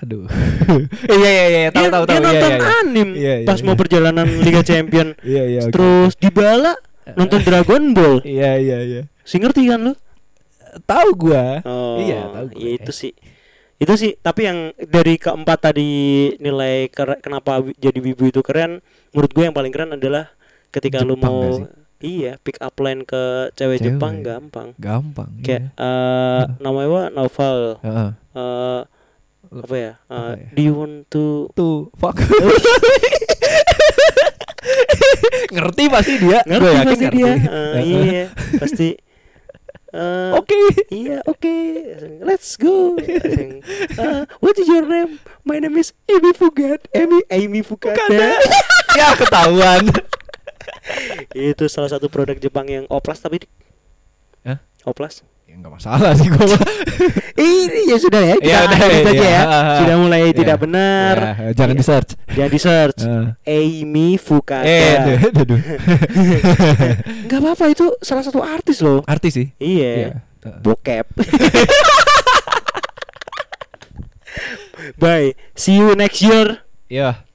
Speaker 2: Aduh. iya iya iya tahu
Speaker 1: dia,
Speaker 2: tahu
Speaker 1: dia
Speaker 2: tahu.
Speaker 1: nonton
Speaker 2: Iya iya.
Speaker 1: anim
Speaker 2: Iya, iya,
Speaker 1: pas mau
Speaker 2: iya.
Speaker 1: perjalanan Liga Champion.
Speaker 2: Iya iya. oke.
Speaker 1: Terus Dybala nonton Dragon Ball.
Speaker 2: Iya iya iya.
Speaker 1: Si ngerti kan lu?
Speaker 2: Tahu gua.
Speaker 1: Oh,
Speaker 2: Iya, tahu gue.
Speaker 1: iya itu sih. Itu sih, tapi yang dari keempat tadi nilai kenapa jadi wibu itu keren, menurut gue yang paling keren adalah ketika lu
Speaker 2: Jepang
Speaker 1: mau
Speaker 2: gak sih?
Speaker 1: iya pick up line ke cewek,
Speaker 2: Cewek.
Speaker 1: Jepang gampang.
Speaker 2: Gampang.
Speaker 1: Kayak
Speaker 2: iya.
Speaker 1: eh namanya? Novel.
Speaker 2: Heeh.
Speaker 1: eh apa ya? Eh,
Speaker 2: Apa ya?
Speaker 1: Do you want to
Speaker 2: Tuh, fuck. ngerti pasti dia.
Speaker 1: ngerti
Speaker 2: yakin
Speaker 1: pasti
Speaker 2: ngerti.
Speaker 1: dia? Eh,
Speaker 2: Heeh.
Speaker 1: iya, pasti. Eh,
Speaker 2: Oke.
Speaker 1: Iya, oke. Let's go. Uh, what is your name? My name is Amy Fugad. Amy Amy Fugada.
Speaker 2: ya ketahuan.
Speaker 1: Itu salah satu produk Jepang yang oplas tapi
Speaker 2: Hah?
Speaker 1: oplas.
Speaker 2: Ya enggak masalah sih mah.
Speaker 1: Ini ya sudah ya. Kita
Speaker 2: Ya udah,
Speaker 1: saja
Speaker 2: ya.
Speaker 1: ya. Sudah mulai
Speaker 2: Ya.
Speaker 1: tidak benar.
Speaker 2: Ya, jangan
Speaker 1: Iya.
Speaker 2: di search.
Speaker 1: Jangan di search. Amy Fukada.
Speaker 2: Eh, aduh.
Speaker 1: Enggak apa-apa itu salah satu artis loh.
Speaker 2: Artis sih.
Speaker 1: Iya.
Speaker 2: Heeh.
Speaker 1: Bokep. Bye. See you next year.
Speaker 2: Iya.